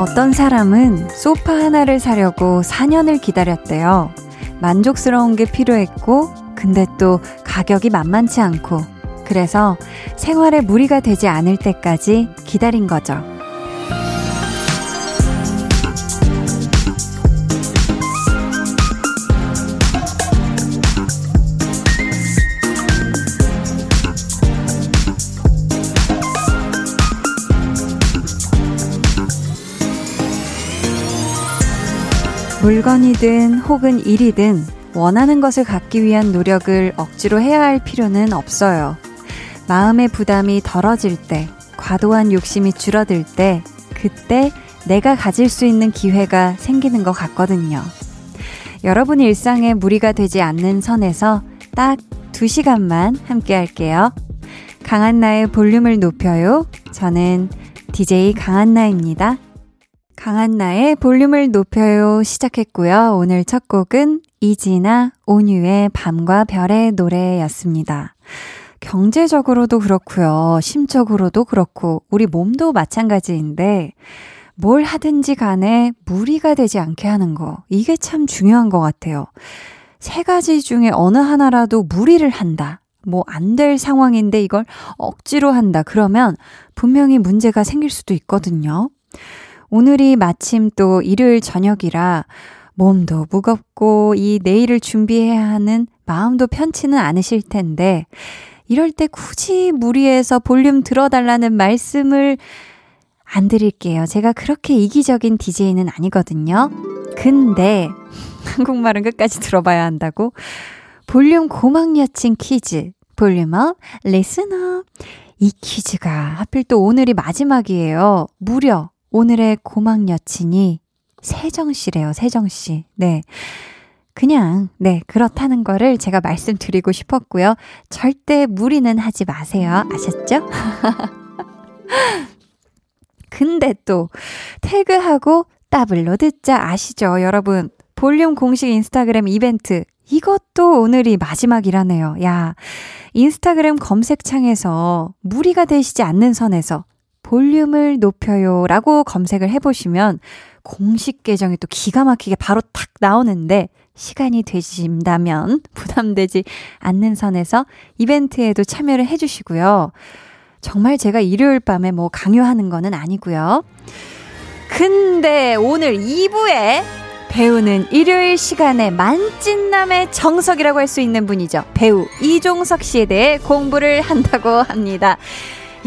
어떤 사람은 소파 하나를 사려고 4년을 기다렸대요. 만족스러운 게 필요했고, 근데 또 가격이 만만치 않고, 그래서 생활에 무리가 되지 않을 때까지 기다린 거죠. 물건이든 혹은 일이든 원하는 것을 갖기 위한 노력을 억지로 해야 할 필요는 없어요. 마음의 부담이 덜어질 때, 과도한 욕심이 줄어들 때, 그때 내가 가질 수 있는 기회가 생기는 것 같거든요. 여러분 일상에 무리가 되지 않는 선에서 딱 2시간만 함께 할게요. 강한나의 볼륨을 높여요. 저는 DJ 강한나입니다. 강한 나의 볼륨을 높여요 시작했고요. 오늘 첫 곡은 이지나 온유의 밤과 별의 노래였습니다. 경제적으로도 그렇고요. 심적으로도 그렇고 우리 몸도 마찬가지인데 뭘 하든지 간에 무리가 되지 않게 하는 거 이게 참 중요한 것 같아요. 세 가지 중에 어느 하나라도 무리를 한다. 뭐 안 될 상황인데 이걸 억지로 한다. 그러면 분명히 문제가 생길 수도 있거든요. 오늘이 마침 또 일요일 저녁이라 몸도 무겁고 이 내일을 준비해야 하는 마음도 편치는 않으실 텐데 이럴 때 굳이 무리해서 볼륨 들어달라는 말씀을 안 드릴게요. 제가 그렇게 이기적인 DJ는 아니거든요. 근데 한국말은 끝까지 들어봐야 한다고 볼륨 고막 여친 퀴즈 volume up listener 이 퀴즈가 하필 또 오늘이 마지막이에요. 무려 오늘의 고막 여친이 세정 씨래요, 세정 씨. 네. 그냥, 네, 그렇다는 거를 제가 말씀드리고 싶었고요. 절대 무리는 하지 마세요. 아셨죠? 근데 또, 태그하고 더블로 듣자 아시죠? 여러분, 볼륨 공식 인스타그램 이벤트. 이것도 오늘이 마지막이라네요. 야, 인스타그램 검색창에서 무리가 되시지 않는 선에서 볼륨을 높여요 라고 검색을 해보시면 공식 계정이 또 기가 막히게 바로 탁 나오는데 시간이 되신다면 부담되지 않는 선에서 이벤트에도 참여를 해주시고요. 정말 제가 일요일 밤에 뭐 강요하는 거는 아니고요. 근데 오늘 2부에 배우는 일요일 시간에 만찢남의 정석이라고 할 수 있는 분이죠. 배우 이종석 씨에 대해 공부를 한다고 합니다.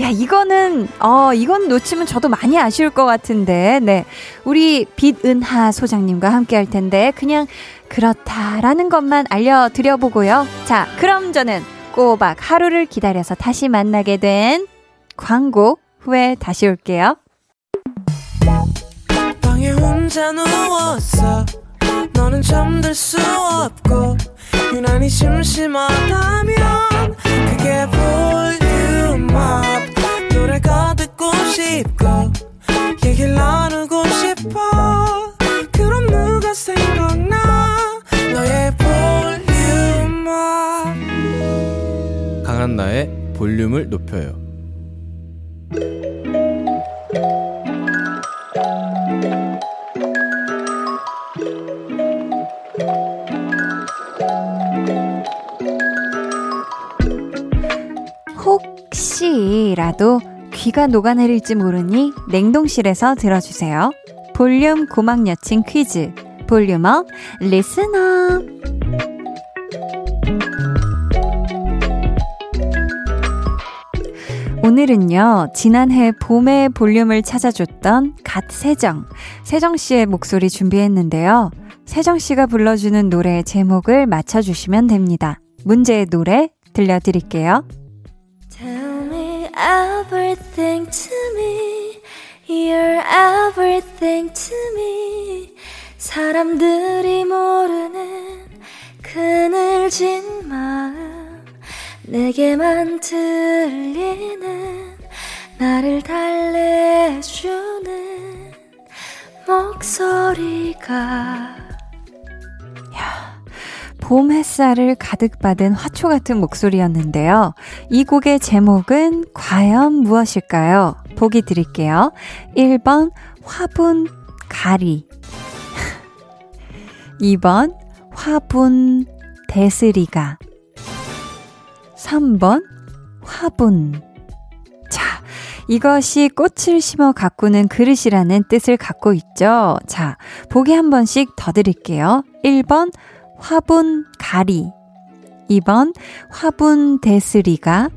야, 이거는, 어, 이건 놓치면 저도 많이 아쉬울 것 같은데, 네. 우리 빛은하 소장님과 함께 할 텐데, 그냥 그렇다라는 것만 알려드려보고요. 자, 그럼 저는 꼬박 하루를 기다려서 다시 만나게 된 광고 후에 다시 올게요. 볼륨업. 노래가 듣고 싶고 얘기를 나누고 싶어. 그럼 누가 생각나? 너의 볼륨을 강한나의 볼륨을 높여요 혹시라도 귀가 녹아내릴지 모르니 냉동실에서 들어주세요. 볼륨 고막 여친 퀴즈. Volume up listener. 오늘은요, 지난해 봄에 볼륨을 찾아줬던 God 세정, 세정 씨의 목소리 준비했는데요. 세정 씨가 불러주는 노래 제목을 맞춰주시면 됩니다. 문제의 노래 들려드릴게요. Everything to me. You're everything to me. 사람들이 모르는 그늘진 마음. 내게만 들리는 나를 달래주는 목소리가 야, 봄 햇살을 가득 받은 화초 같은 목소리였는데요. 이 곡의 제목은 과연 무엇일까요? 보기 드릴게요. 1번 화분 가리 2번 화분 대스리가 3번 화분 자, 이것이 꽃을 심어 가꾸는 그릇이라는 뜻을 갖고 있죠. 자, 보기 한 번씩 더 드릴게요. 1번 화분 가리 2번 화분 대스리가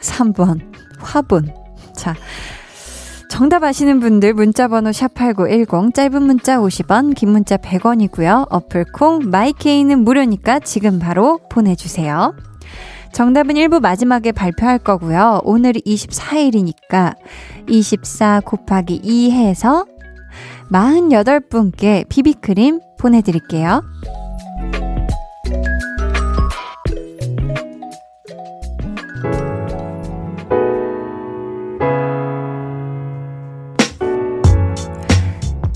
3번 화분 자, 정답 아시는 분들 문자번호 샵8910 짧은 문자 50원 긴 문자 100원이고요. 어플콩 마이케이는 무료니까 지금 바로 보내주세요. 정답은 1부 마지막에 발표할 거고요. 오늘이 24일이니까 24 곱하기 2 해서 48분께 비비크림 보내드릴게요.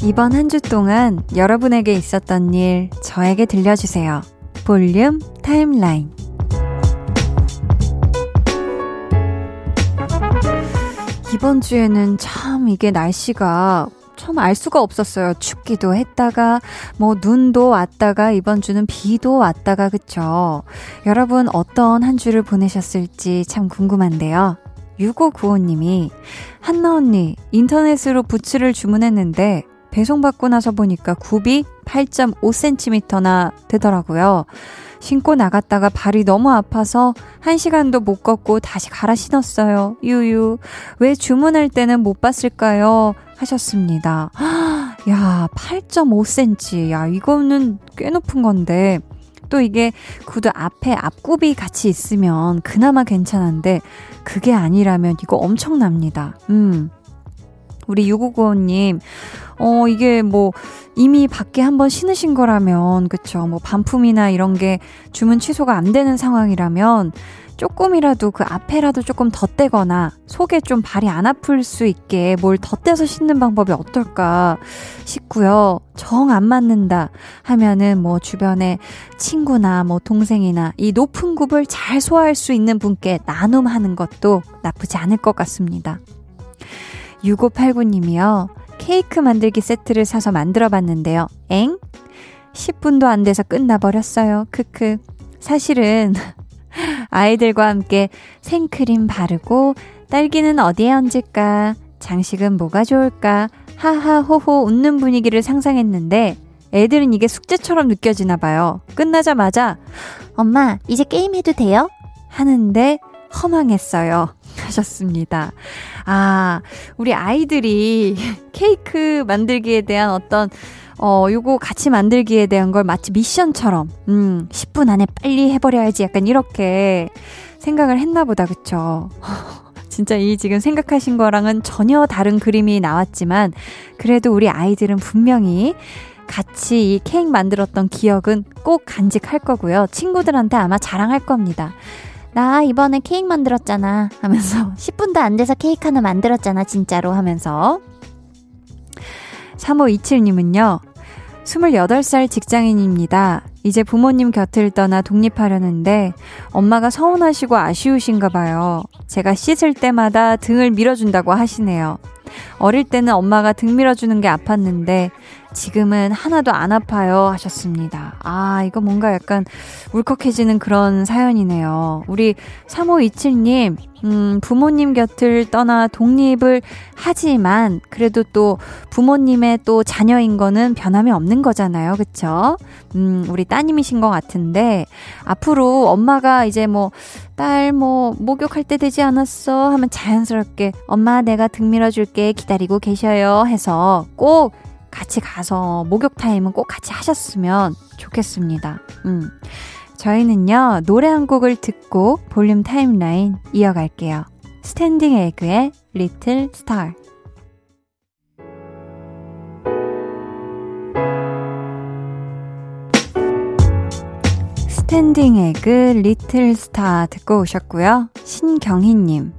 이번 한 주 동안 여러분에게 있었던 일 저에게 들려주세요. 볼륨 타임라인. 이번 주에는 참 이게 날씨가 참알 수가 없었어요. 춥기도 했다가, 뭐, 눈도 왔다가, 이번 주는 비도 왔다가, 그쵸? 여러분, 어떤 한 주를 보내셨을지 참 궁금한데요. 6595님이, 한나 언니, 인터넷으로 부츠를 주문했는데, 배송받고 나서 보니까 굽이 8.5cm나 되더라고요. 신고 나갔다가 발이 너무 아파서 한 시간도 못 걷고 다시 갈아 신었어요. 유유. 왜 주문할 때는 못 봤을까요? 하셨습니다. 야, 8.5cm. 야, 이거는 꽤 높은 건데. 또 이게 구두 앞에 앞굽이 같이 있으면 그나마 괜찮은데 그게 아니라면 이거 엄청납니다. 음. 우리 6595님, 어, 이게 뭐, 이미 밖에 한번 신으신 거라면, 그쵸. 뭐, 반품이나 이런 게 주문 취소가 안 되는 상황이라면, 조금이라도 그 앞에라도 조금 덧대거나, 속에 좀 발이 안 아플 수 있게 뭘 덧대서 신는 방법이 어떨까 싶고요. 정 안 맞는다 하면은 뭐, 주변에 친구나 뭐, 동생이나 이 높은 굽을 잘 소화할 수 있는 분께 나눔하는 것도 나쁘지 않을 것 같습니다. 6589님이요. 케이크 만들기 세트를 사서 만들어 봤는데요. 엥? 10분도 안 돼서 끝나버렸어요. 크크. 사실은 아이들과 함께 생크림 바르고 딸기는 어디에 얹을까? 장식은 뭐가 좋을까? 하하호호 웃는 분위기를 상상했는데 애들은 이게 숙제처럼 느껴지나 봐요. 끝나자마자 엄마 이제 게임 해도 돼요? 하는데 허망했어요. 하셨습니다. 아, 우리 아이들이 케이크 만들기에 대한 어떤 어, 요거 같이 만들기에 대한 걸 마치 미션처럼, 음, 10분 안에 빨리 해버려야지 약간 이렇게 생각을 했나 보다, 그쵸? 진짜 이 지금 생각하신 거랑은 전혀 다른 그림이 나왔지만, 그래도 우리 아이들은 분명히 같이 이 케이크 만들었던 기억은 꼭 간직할 거고요. 친구들한테 아마 자랑할 겁니다. 나 이번에 케이크 만들었잖아 하면서 10분도 안 돼서 케이크 하나 만들었잖아 진짜로 하면서 3527님은요 28살 직장인입니다. 이제 부모님 곁을 떠나 독립하려는데 엄마가 서운하시고 아쉬우신가 봐요. 제가 씻을 때마다 등을 밀어준다고 하시네요. 어릴 때는 엄마가 등 밀어주는 게 아팠는데 지금은 하나도 안 아파요 하셨습니다. 아, 이거 뭔가 약간 울컥해지는 그런 사연이네요. 우리 3527님, 음, 부모님 곁을 떠나 독립을 하지만 그래도 또 부모님의 또 자녀인 거는 변함이 없는 거잖아요. 그쵸? 음, 우리 따님이신 것 같은데 앞으로 엄마가 이제 뭐 딸 뭐 목욕할 때 되지 않았어 하면 자연스럽게 엄마 내가 등 밀어줄게 기다리고 계셔요 해서 꼭 같이 가서 목욕 타임은 꼭 같이 하셨으면 좋겠습니다. 음. 저희는요, 노래 한 곡을 듣고 볼륨 타임라인 이어갈게요. 스탠딩 에그의 Little Star. 스탠딩 에그 Little Star 듣고 오셨고요. 신경희님.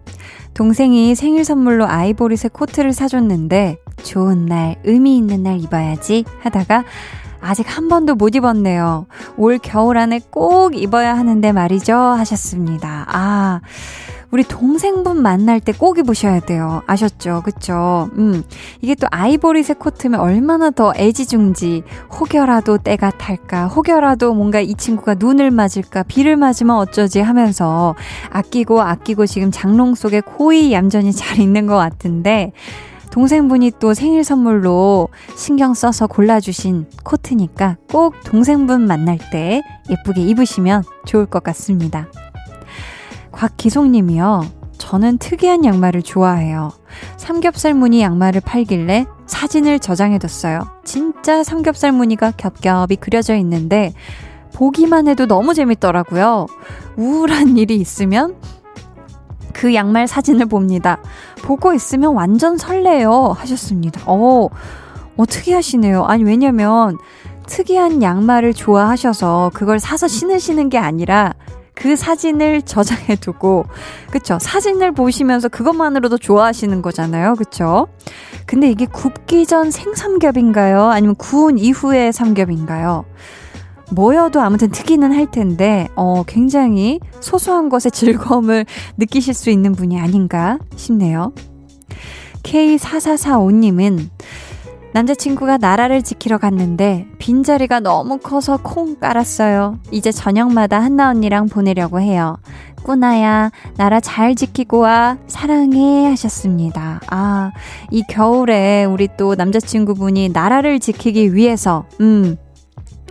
동생이 생일 선물로 아이보리색 코트를 사줬는데 좋은 날, 의미 있는 날 입어야지 하다가 아직 한 번도 못 입었네요. 올 겨울 안에 꼭 입어야 하는데 말이죠. 하셨습니다. 아, 우리 동생분 만날 때 꼭 입으셔야 돼요. 아셨죠? 그쵸? 음. 이게 또 아이보리색 코트면 얼마나 더 애지중지, 혹여라도 때가 탈까, 혹여라도 뭔가 이 친구가 눈을 맞을까, 비를 맞으면 어쩌지 하면서 아끼고 아끼고 지금 장롱 속에 고이 얌전히 잘 있는 것 같은데, 동생분이 또 생일 선물로 신경 써서 골라주신 코트니까 꼭 동생분 만날 때 예쁘게 입으시면 좋을 것 같습니다. 곽기송 님이요. 저는 특이한 양말을 좋아해요. 삼겹살 무늬 양말을 팔길래 사진을 저장해뒀어요. 진짜 삼겹살 무늬가 겹겹이 그려져 있는데 보기만 해도 너무 재밌더라고요. 우울한 일이 있으면 그 양말 사진을 봅니다. 보고 있으면 완전 설레요. 하셨습니다. 어, 어, 특이하시네요. 아니, 왜냐면 특이한 양말을 좋아하셔서 그걸 사서 신으시는 게 아니라 그 사진을 저장해 두고, 그쵸? 사진을 보시면서 그것만으로도 좋아하시는 거잖아요. 그쵸? 근데 이게 굽기 전 생삼겹인가요? 아니면 구운 이후의 삼겹인가요? 뭐여도 아무튼 특이는 할 텐데, 어, 굉장히 소소한 것의 즐거움을 느끼실 수 있는 분이 아닌가 싶네요. K4445님은 남자친구가 나라를 지키러 갔는데 빈자리가 너무 커서 콩 깔았어요. 이제 저녁마다 한나 언니랑 보내려고 해요. 꾸나야, 나라 잘 지키고 와. 사랑해. 하셨습니다. 아, 이 겨울에 우리 또 남자친구분이 나라를 지키기 위해서, 음,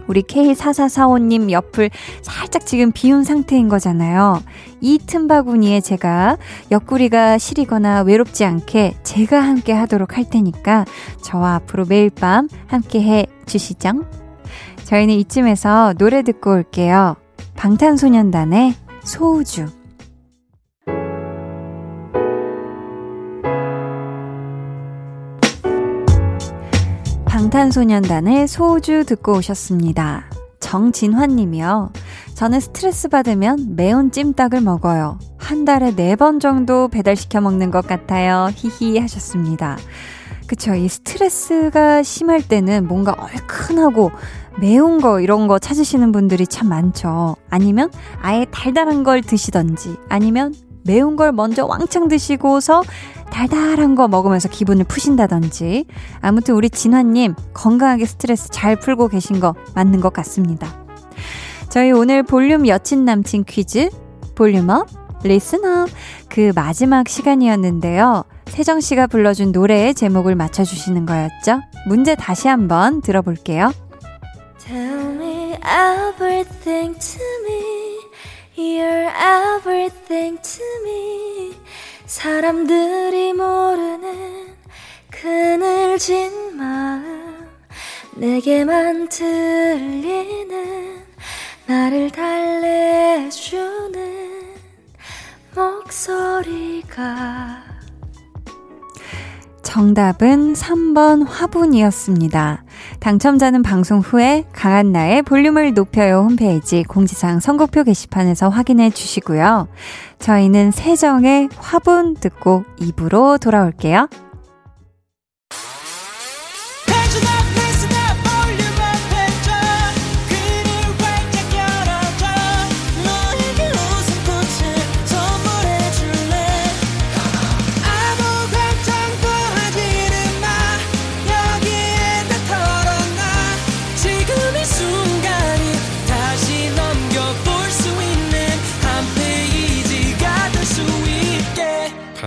우리 K4445님 옆을 살짝 지금 비운 상태인 거잖아요. 이 틈바구니에 제가 옆구리가 시리거나 외롭지 않게 제가 함께 하도록 할 테니까 저와 앞으로 매일 밤 함께 해 주시죠. 저희는 이쯤에서 노래 듣고 올게요. 방탄소년단의 소우주. 방탄소년단의 소주 듣고 오셨습니다. 정진환 님이요. 저는 스트레스 받으면 매운 찜닭을 먹어요. 한 달에 네 번 정도 배달시켜 먹는 것 같아요. 히히 하셨습니다. 그쵸. 이 스트레스가 심할 때는 뭔가 얼큰하고 매운 거 이런 거 찾으시는 분들이 참 많죠. 아니면 아예 달달한 걸 드시던지 아니면 매운 걸 먼저 왕창 드시고서 달달한 거 먹으면서 기분을 푸신다든지 아무튼 우리 진화님 건강하게 스트레스 잘 풀고 계신 거 맞는 것 같습니다. 저희 오늘 볼륨 여친 남친 퀴즈 볼륨업 리스너 그 마지막 시간이었는데요. 세정 씨가 불러준 노래의 제목을 맞춰주시는 거였죠? 문제 다시 한번 들어볼게요. Tell me everything to me. You're everything to me. 사람들이 모르는 그늘진 마음 내게만 들리는 나를 달래주는 목소리가 정답은 3번 화분이었습니다. 당첨자는 방송 후에 강한나의 볼륨을 높여요 홈페이지 공지사항 선곡표 게시판에서 확인해 주시고요. 저희는 세정의 화분 듣고 입으로 돌아올게요.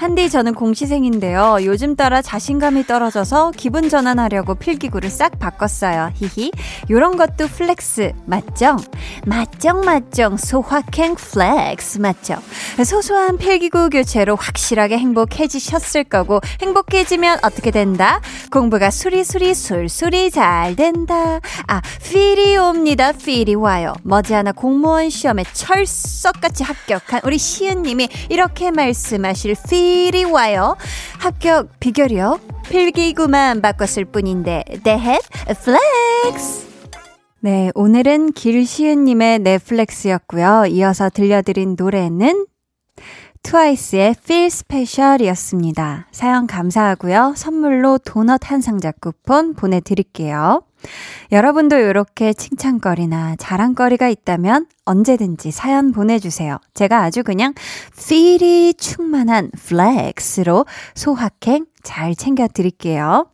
한디 저는 공시생인데요. 요즘 따라 자신감이 떨어져서 기분 전환하려고 필기구를 싹 바꿨어요. 히히. 요런 것도 flex 맞죠? 맞정 맞정 소확행 flex 맞죠? 소소한 필기구 교체로 확실하게 행복해지셨을 거고 행복해지면 어떻게 된다? 공부가 수리수리 술술이 잘 된다. 아, feel이 옵니다. feel이 와요. 머지않아 공무원 시험에 철석같이 합격한 우리 시은님이 이렇게 말씀하실 feel이 와요. 합격 비결이요. 필기구만 바꿨을 뿐인데 대헷 flex. 네, 오늘은 길시은님의 넷플렉스였고요. 이어서 들려드린 노래는 트와이스의 Feel Special이었습니다. 사연 감사하고요. 선물로 도넛 한 상자 쿠폰 보내드릴게요. 여러분도 이렇게 칭찬거리나 자랑거리가 있다면 언제든지 사연 보내주세요. 제가 아주 그냥 feel이 충만한 flex로 소확행 잘 챙겨드릴게요.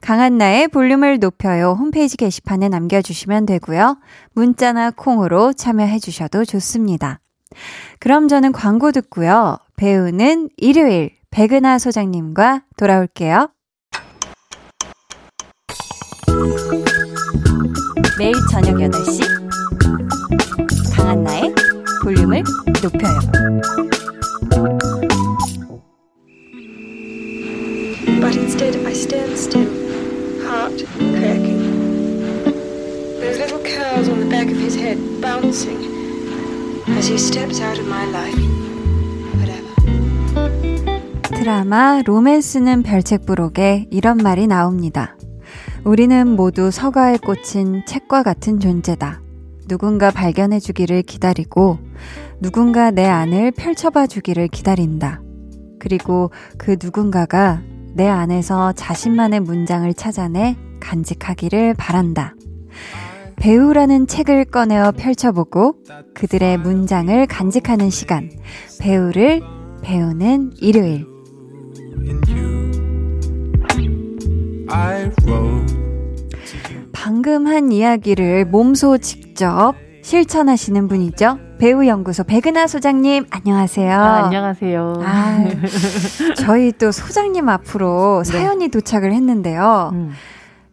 강한나의 볼륨을 높여요 홈페이지 게시판에 남겨주시면 되고요. 문자나 콩으로 참여해주셔도 좋습니다. 그럼 저는 광고 듣고요. 배우는 일요일 백은하 소장님과 돌아올게요. 매일 저녁 8시 강한나의 볼륨을 높여요. But instead I stand still, heart cracking. Those little curls on the back of his head bouncing as he steps out of my life. Whatever. 드라마 로맨스는 별책부록에 이런 말이 나옵니다. 우리는 모두 서가에 꽂힌 책과 같은 존재다. 누군가 발견해 주기를 기다리고 누군가 내 안을 펼쳐봐 주기를 기다린다. 그리고 그 누군가가 내 안에서 자신만의 문장을 찾아내 간직하기를 바란다. 배우라는 책을 꺼내어 펼쳐보고 그들의 문장을 간직하는 시간. 배우를 배우는 일요일. 방금 한 이야기를 몸소 직접 실천하시는 분이죠. 배우 연구소 백은하 소장님, 안녕하세요. 아, 안녕하세요. 아, 저희 또 소장님 앞으로 네. 사연이 도착을 했는데요. 음.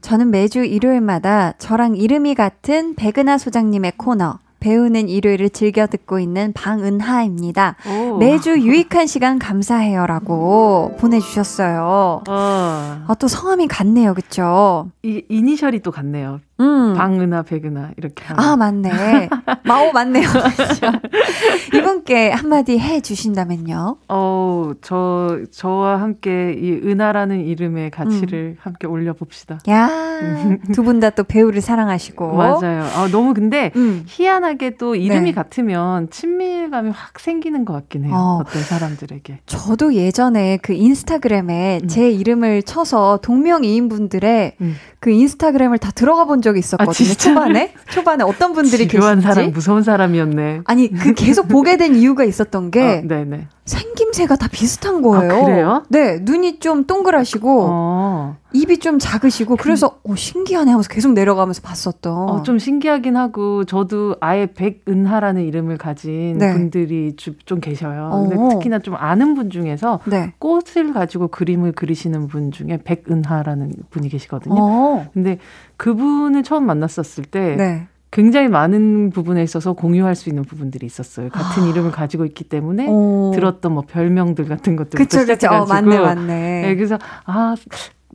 저는 매주 일요일마다 저랑 이름이 같은 백은하 소장님의 코너, 배우는 일요일을 즐겨 듣고 있는 방은하입니다. 오. 매주 유익한 시간 감사해요라고 보내주셨어요. 어. 아, 또 성함이 같네요, 그쵸? 이, 이니셜이 또 같네요. 음. 방은하, 백은하 이렇게. 하면. 아 맞네. 마오 맞네요. 이분께 한마디 해 주신다면요. 어, 저 저와 함께 이 은하라는 이름의 가치를 음. 함께 올려 봅시다. 야, 두 분 다 또 배우를 사랑하시고. 맞아요. 아, 너무 근데 음. 희한하게 또 이름이 네. 같으면 친밀감이 확 생기는 것 같긴 해요. 어. 떤 사람들에게. 저도 예전에 그 인스타그램에 음. 제 이름을 쳐서 동명이인 분들의 음. 그 인스타그램을 다 들어가 본 적이 있었거든요. 아, 초반에 초반에 어떤 분들이 계신지. 사람 무서운 사람이었네. 아니 그 계속 보게 된 이유가 있었던 게 어, 네네. 생김새가 다 비슷한 거예요. 아, 그래요? 네, 눈이 좀 동그라시고 어. 입이 좀 작으시고 그래서 어, 신기하네 하면서 계속 내려가면서 봤었던. 어, 좀 신기하긴 하고 저도 아예 백은하라는 이름을 가진 네. 분들이 주, 좀 계셔요. 어. 근데 특히나 좀 아는 분 중에서 네. 꽃을 가지고 그림을 그리시는 분 중에 백은하라는 분이 계시거든요. 어. 근데 그분을 처음 만났었을 때 네. 굉장히 많은 부분에 있어서 공유할 수 있는 부분들이 있었어요. 같은 아. 이름을 가지고 있기 때문에 오. 들었던 뭐 별명들 같은 것들부터 그쵸, 시작해가지고. 어, 맞네, 맞네. 네, 그래서 아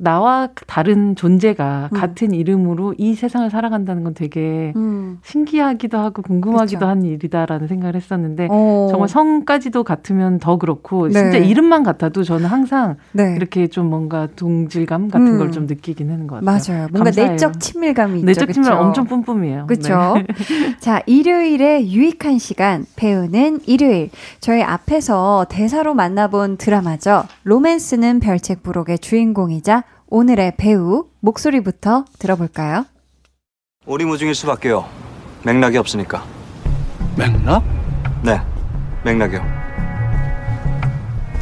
나와 다른 존재가 음. 같은 이름으로 이 세상을 살아간다는 건 되게 음. 신기하기도 하고 궁금하기도 그렇죠. 한 일이다라는 생각을 했었는데 오. 정말 성까지도 같으면 더 그렇고 네. 진짜 이름만 같아도 저는 항상 네. 이렇게 좀 뭔가 동질감 같은 음. 걸좀 느끼긴 하는 것 같아요. 맞아요. 뭔가 감사해요. 내적 친밀감이 있죠. 내적 친밀감 엄청 뿜뿜이에요. 그렇죠. 네. 자, 일요일에 유익한 시간 배우는 일요일. 저희 앞에서 대사로 만나본 드라마죠. 로맨스는 별책 부록의 주인공이자 오늘의 배우 목소리부터 들어볼까요? 오리무중일 수밖에요. 맥락이 없으니까. 맥락? 네, 맥락이요.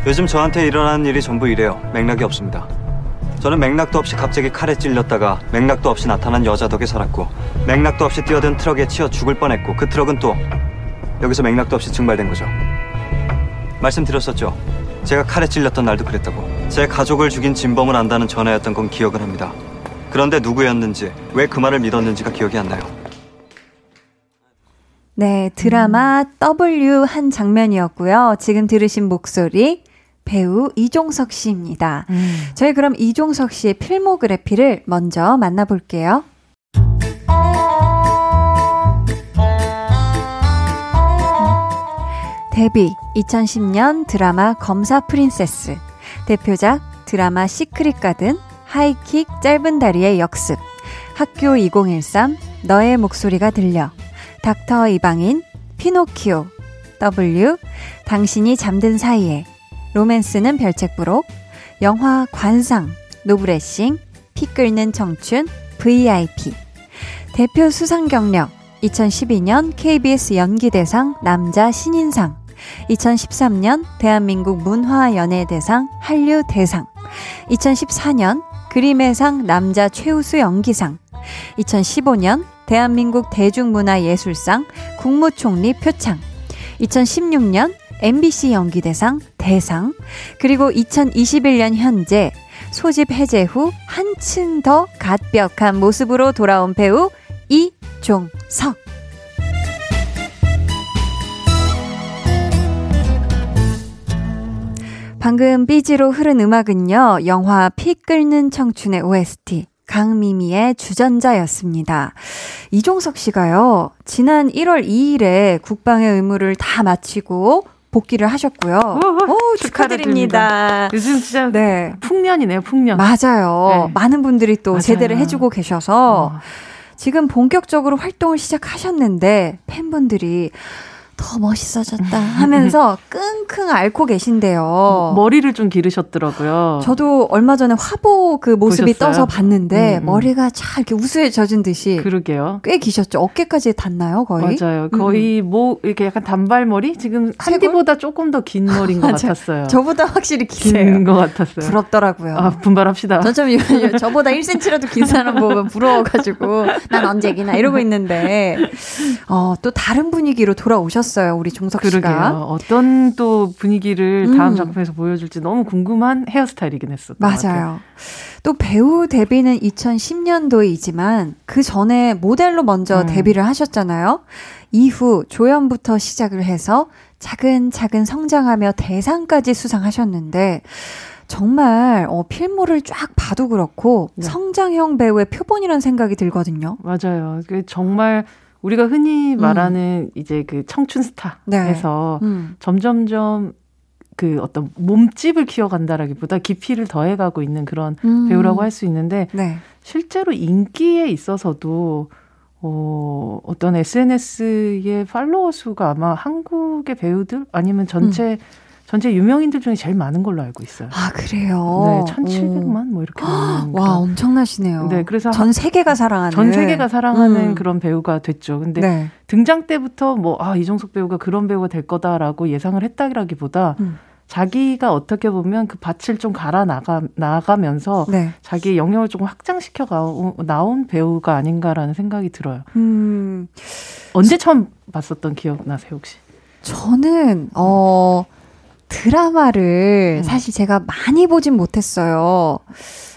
요즘 저한테 일어나는 일이 전부 이래요. 맥락이 없습니다. 저는 맥락도 없이 갑자기 칼에 찔렸다가 맥락도 없이 나타난 여자 덕에 살았고 맥락도 없이 뛰어든 트럭에 치여 죽을 뻔했고 그 트럭은 또 여기서 맥락도 없이 증발된 거죠. 말씀드렸었죠. 제가 칼에 찔렸던 날도 그랬다고. 제 가족을 죽인 진범을 안다는 전화였던 건 기억을 합니다. 그런데 누구였는지, 왜 그 말을 믿었는지가 기억이 안 나요. 네, 드라마 음. W 한 장면이었고요. 지금 들으신 목소리 배우 이종석 씨입니다. 음. 저희 그럼 이종석 씨의 필모그래피를 먼저 만나볼게요. 데뷔 2010년 드라마 검사 프린세스. 대표작 드라마 시크릿 가든 하이킥 짧은 다리의 역습. 학교 2013 너의 목소리가 들려. 닥터 이방인 피노키오. W. 당신이 잠든 사이에. 로맨스는 별책부록. 영화 관상 노브레싱 피 끓는 청춘 VIP 대표 수상 경력 2012년 KBS 연기대상 남자 신인상 2013년 대한민국 문화연예대상 한류대상, 2014년 그림의 상 남자 최우수 연기상, 2015년 대한민국 대중문화예술상 국무총리 표창, 2016년 MBC 연기대상 대상, 그리고 2021년 현재 소집 해제 후 한층 더 갓벽한 모습으로 돌아온 배우 이종석. 방금 삐지로 흐른 음악은요, 영화 피 끓는 청춘의 OST, 강미미의 주전자였습니다. 이종석 씨가요, 지난 1월 2일에 국방의 의무를 다 마치고 복귀를 하셨고요. 오, 축하드립니다. 요즘 진짜 네. 풍년이네요, 풍년. 맞아요. 네. 많은 분들이 또 맞아요. 제대를 해주고 계셔서 어. 지금 본격적으로 활동을 시작하셨는데 팬분들이 더 멋있어졌다 하면서 끙끙 앓고 계신데요. 머리를 좀 기르셨더라고요. 저도 얼마 전에 화보 그 모습이 보셨어요? 떠서 봤는데 음, 음. 머리가 잘 이렇게 우수해 젖은 듯이 그러게요. 꽤 기셨죠. 어깨까지 닿나요, 거의? 맞아요. 거의 음. 뭐 이렇게 약간 단발머리 지금 한디보다 조금 더 긴 머리인 것 같았어요. 저보다 확실히 기세요. 긴것 같았어요. 부럽더라고요. 아, 분발합시다. 저좀 저보다 1cm라도 긴 사람 보면 부러워 가지고 난 언제기나 이러고 있는데 어, 또 다른 분위기로 돌아오셨어요. 보셨어요, 우리 종석 씨가. 그러게요. 어떤 또 분위기를 다음 음. 작품에서 보여줄지 너무 궁금한 헤어스타일이긴 했었던 맞아요. 또 배우 데뷔는 2010년도이지만 그 전에 모델로 먼저 음. 데뷔를 하셨잖아요. 이후 조연부터 시작을 해서 차근차근 성장하며 대상까지 수상하셨는데 정말 어, 필모를 쫙 봐도 그렇고 네. 성장형 배우의 표본이라는 생각이 들거든요. 맞아요. 정말 우리가 흔히 음. 말하는 음. 이제 그 청춘 스타에서 네. 음. 점점점 그 어떤 몸집을 키워간다라기보다 깊이를 더해가고 있는 그런 음. 배우라고 할 수 있는데 네. 실제로 인기에 있어서도 어, 어떤 SNS의 팔로워 수가 아마 한국의 배우들 아니면 전체 음. 전체 유명인들 중에 제일 많은 걸로 알고 있어요. 아, 그래요? 네, 1,700만 뭐 이렇게 와, 그런. 엄청나시네요. 네, 그래서 전 세계가 사랑하는 전 세계가 사랑하는 음. 그런 배우가 됐죠. 근데 네. 등장 때부터 뭐 아, 이종석 배우가 그런 배우가 될 거다라고 예상을 했다기보다 음. 자기가 어떻게 보면 그 밭을 좀 갈아 나가 나가면서 네. 자기의 영역을 조금 확장시켜 나온 배우가 아닌가라는 생각이 들어요. 음. 언제 처음 봤었던 기억 나세요 혹시? 저는 어 드라마를 음. 사실 제가 많이 보진 못했어요.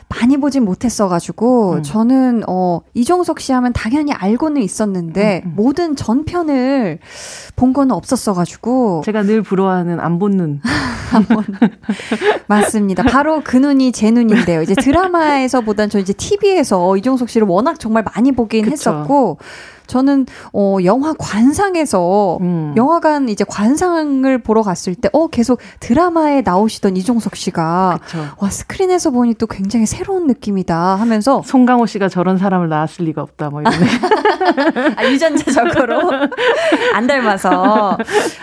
많이 보진 못했어가지고 음. 저는 어 이종석 씨 하면 당연히 알고는 있었는데 음, 음. 모든 전편을 본 거는 없었어가지고 제가 늘 부러워하는 안 본 눈. 맞습니다. 바로 그 눈이 제 눈인데요. 이제 드라마에서 보단 저 이제 TV에서 이종석 씨를 워낙 정말 많이 보긴 그쵸. 했었고 저는 어 영화 관상에서 음. 영화관 이제 관상을 보러 갔을 때 어 계속 드라마에 나오시던 이종석 씨가 그쵸. 와 스크린에서 보니 또 굉장히 새로운 느낌이다 하면서 송강호 씨가 저런 사람을 낳았을 리가 없다 뭐 이런 아, 유전자적으로 안 닮아서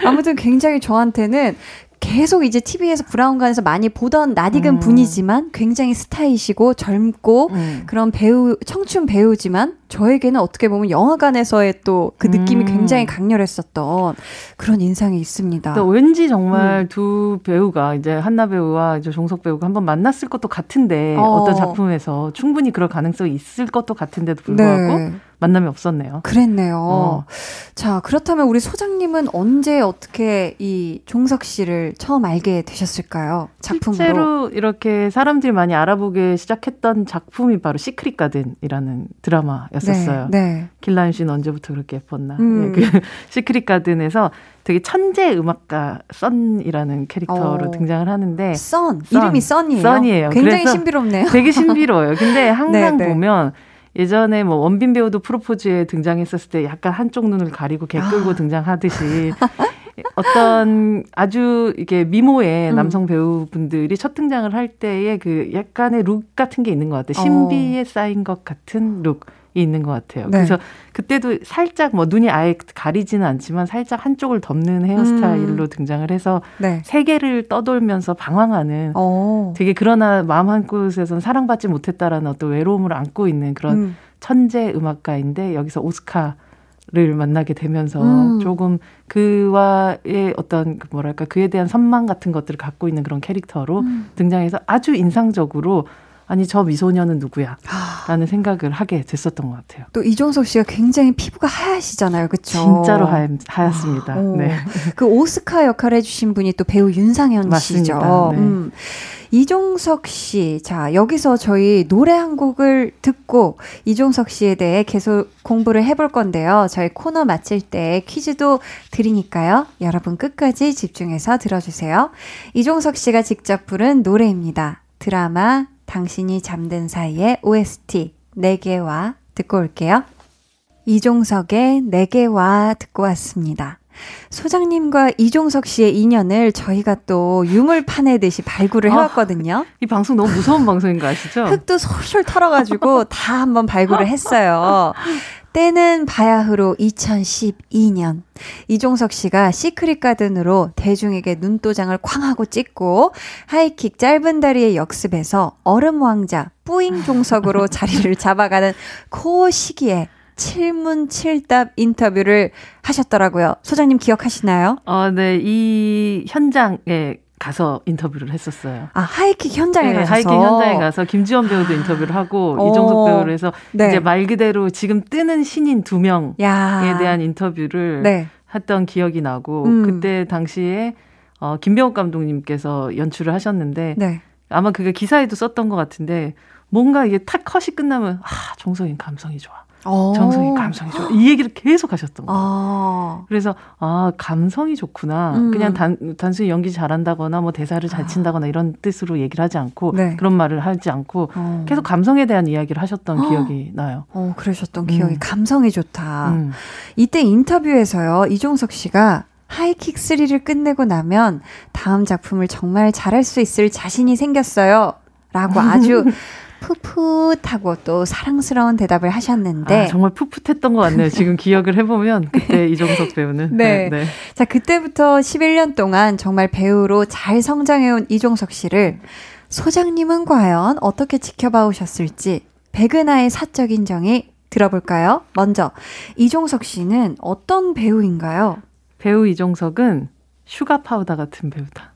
아무튼 굉장히 저한테는 계속 이제 TV에서 브라운관에서 많이 보던 낯익은 음. 분이지만 굉장히 스타이시고 젊고 음. 그런 배우 청춘 배우지만 저에게는 어떻게 보면 영화관에서의 또 그 느낌이 음. 굉장히 강렬했었던 그런 인상이 있습니다. 또 왠지 정말 음. 두 배우가 이제 한나 배우와 이제 종석 배우가 한번 만났을 것도 같은데 어. 떤 작품에서 충분히 그럴 가능성이 있을 것도 같은데도 불구하고 네. 만남이 없었네요. 그랬네요. 어. 자, 그렇다면 우리 소장님은 언제 어떻게 이 종석 씨를 처음 알게 되셨을까요? 작품으로. 실제로 이렇게 사람들이 많이 알아보게 시작했던 작품이 바로 시크릿 가든이라는 드라마였 었어요. 네, 네. 길라임 씨는 언제부터 그렇게 예뻤나. 음. 예, 그 시크릿 가든에서 되게 천재 음악가 썬이라는 캐릭터로 어. 등장을 하는데 썬 이름이 썬이에요. 썬이에요. 굉장히 신비롭네요. 되게 신비로워요. 근데 항상 네, 네. 보면 예전에 뭐 원빈 배우도 프로포즈에 등장했었을 때 약간 한쪽 눈을 가리고 개 끌고 아. 등장하듯이 어떤 아주 이게 미모의 음. 남성 배우분들이 첫 등장을 할 때의 그 약간의 look 같은 게 있는 것 같아요. 신비에 어. 쌓인 것 같은 look. 있는 것 같아요. 네. 그래서 그때도 살짝 뭐 눈이 아예 가리지는 않지만 살짝 한쪽을 덮는 헤어스타일로 음. 등장을 해서 네. 세계를 떠돌면서 방황하는 오. 어. 되게 그러나 마음 한 곳에선 사랑받지 못했다라는 어떤 외로움을 안고 있는 그런 음. 천재 음악가인데 여기서 오스카 를 만나게 되면서 음. 조금 그와의 어떤 그 뭐랄까 그에 대한 선망 같은 것들을 갖고 있는 그런 캐릭터로 음. 등장해서 아주 인상적으로 아니 저 미소녀는 누구야? 라는 생각을 하게 됐었던 것 같아요. 또 이종석 씨가 굉장히 피부가 하얗시잖아요. 그렇죠? 진짜로 하얗, 하얗습니다. 아, 네. 그 오스카 역할을 해주신 분이 또 배우 윤상현 맞습니다. 씨죠. 네. 음. 이종석 씨, 자, 여기서 저희 노래 한 곡을 듣고 이종석 씨에 대해 계속 공부를 해볼 건데요. 저희 코너 마칠 때 퀴즈도 드리니까요. 여러분 끝까지 집중해서 들어주세요. 이종석 씨가 직접 부른 노래입니다. 드라마 당신이 잠든 사이에 OST 4개와 듣고 올게요. 이종석의 4개와 듣고 왔습니다. 소장님과 이종석 씨의 인연을 저희가 또 유물 파내듯이 발굴을 아, 해왔거든요. 아, 이 방송 너무 무서운 방송인 거 아시죠? 흙도 솔솔 털어가지고 다 한번 발굴을 했어요. 때는 바야흐로 2012년 이종석 씨가 시크릿 가든으로 대중에게 눈도장을 쾅 하고 찍고 하이킥 짧은 다리의 역습에서 얼음 왕자 뿌잉 종석으로 자리를 잡아가는 그 시기에 칠문칠답 인터뷰를 하셨더라고요. 소장님 기억하시나요? 어, 네. 이 현장에 가서 인터뷰를 했었어요. 아 하이킥 현장에 네, 가서 하이킥 현장에 가서 김지원 배우도 인터뷰를 하고 어, 이종석 배우를 해서 네. 이제 말 그대로 지금 뜨는 신인 두 명에 대한 인터뷰를 네. 했던 기억이 나고 음. 그때 당시에 어, 김병욱 감독님께서 연출을 하셨는데 네. 아마 그게 기사에도 썼던 것 같은데 뭔가 이게 탁 컷이 끝나면 아 정석인 감성이 좋아. 어. 정성이 감성이 좋아. 이 얘기를 계속 하셨던 거예요. 아. 그래서 아 감성이 좋구나. 음. 그냥 단 단순히 연기 잘한다거나 뭐 대사를 잘 아. 친다거나 이런 뜻으로 얘기를 하지 않고 네. 그런 말을 하지 않고 어. 계속 감성에 대한 이야기를 하셨던 어. 기억이 나요. 어 그러셨던 기억이 음. 감성이 좋다. 음. 이때 인터뷰에서요 이종석 씨가 하이킥 3를 끝내고 나면 다음 작품을 정말 잘할 수 있을 자신이 생겼어요. 라고 아주 풋풋하고 또 사랑스러운 대답을 하셨는데 아, 정말 풋풋했던 것 같네요. 지금 기억을 해보면 그때 이종석 배우는 네. 네. 네. 자 그때부터 11년 동안 정말 배우로 잘 성장해온 이종석 씨를 소장님은 과연 어떻게 지켜봐 오셨을지 백은하의 사적인 정의 들어볼까요? 먼저 이종석 씨는 어떤 배우인가요? 배우 이종석은 sugar powder 같은 배우다.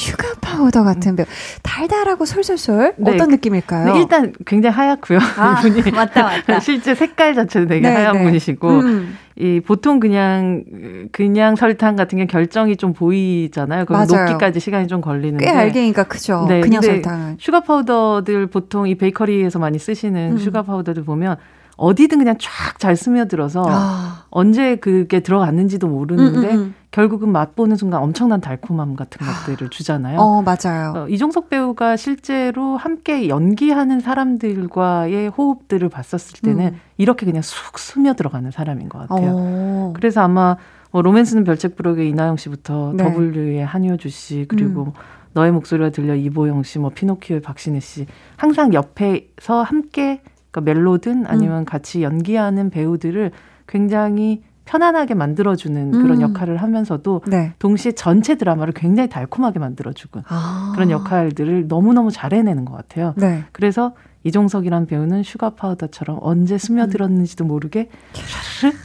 sugar powder 같은 배우. 달달하고 솔솔솔 네, 어떤 느낌일까요? 네, 일단 굉장히 하얗고요. 아, 이분이 맞다 맞다. 실제 색깔 자체는 되게 네, 하얀 네. 분이시고 음. 이 보통 그냥 그냥 설탕 같은 게 결정이 좀 보이잖아요. 그 녹기까지 시간이 좀 걸리는데 꽤 알갱이가 크죠. 네, 그냥 설탕은. sugar powder들 보통 이 베이커리에서 많이 쓰시는 음. sugar powder들 보면 어디든 그냥 쫙 잘 스며들어서 아. 언제 그게 들어갔는지도 모르는데 음, 음, 음. 결국은 맛보는 순간 엄청난 달콤함 같은 것들을 주잖아요. 어, 맞아요. 어, 이종석 배우가 실제로 함께 연기하는 사람들과의 호흡들을 봤었을 때는 음. 이렇게 그냥 쑥 스며 들어가는 사람인 것 같아요. 어. 그래서 아마 뭐 로맨스는 별책부록의 이나영 씨부터 네. W의 한효주 씨 그리고 음. 너의 목소리가 들려 이보영 씨, 뭐 피노키오의 박신혜 씨 항상 옆에서 함께 그러니까 멜로든 아니면 음. 같이 연기하는 배우들을 굉장히 편안하게 만들어주는 음. 그런 역할을 하면서도 네. 동시에 전체 드라마를 굉장히 달콤하게 만들어주고 아. 그런 역할들을 너무너무 잘 해내는 것 같아요. 네. 그래서 이종석이란 배우는 sugar powder처럼 언제 스며들었는지도 모르게 샤르르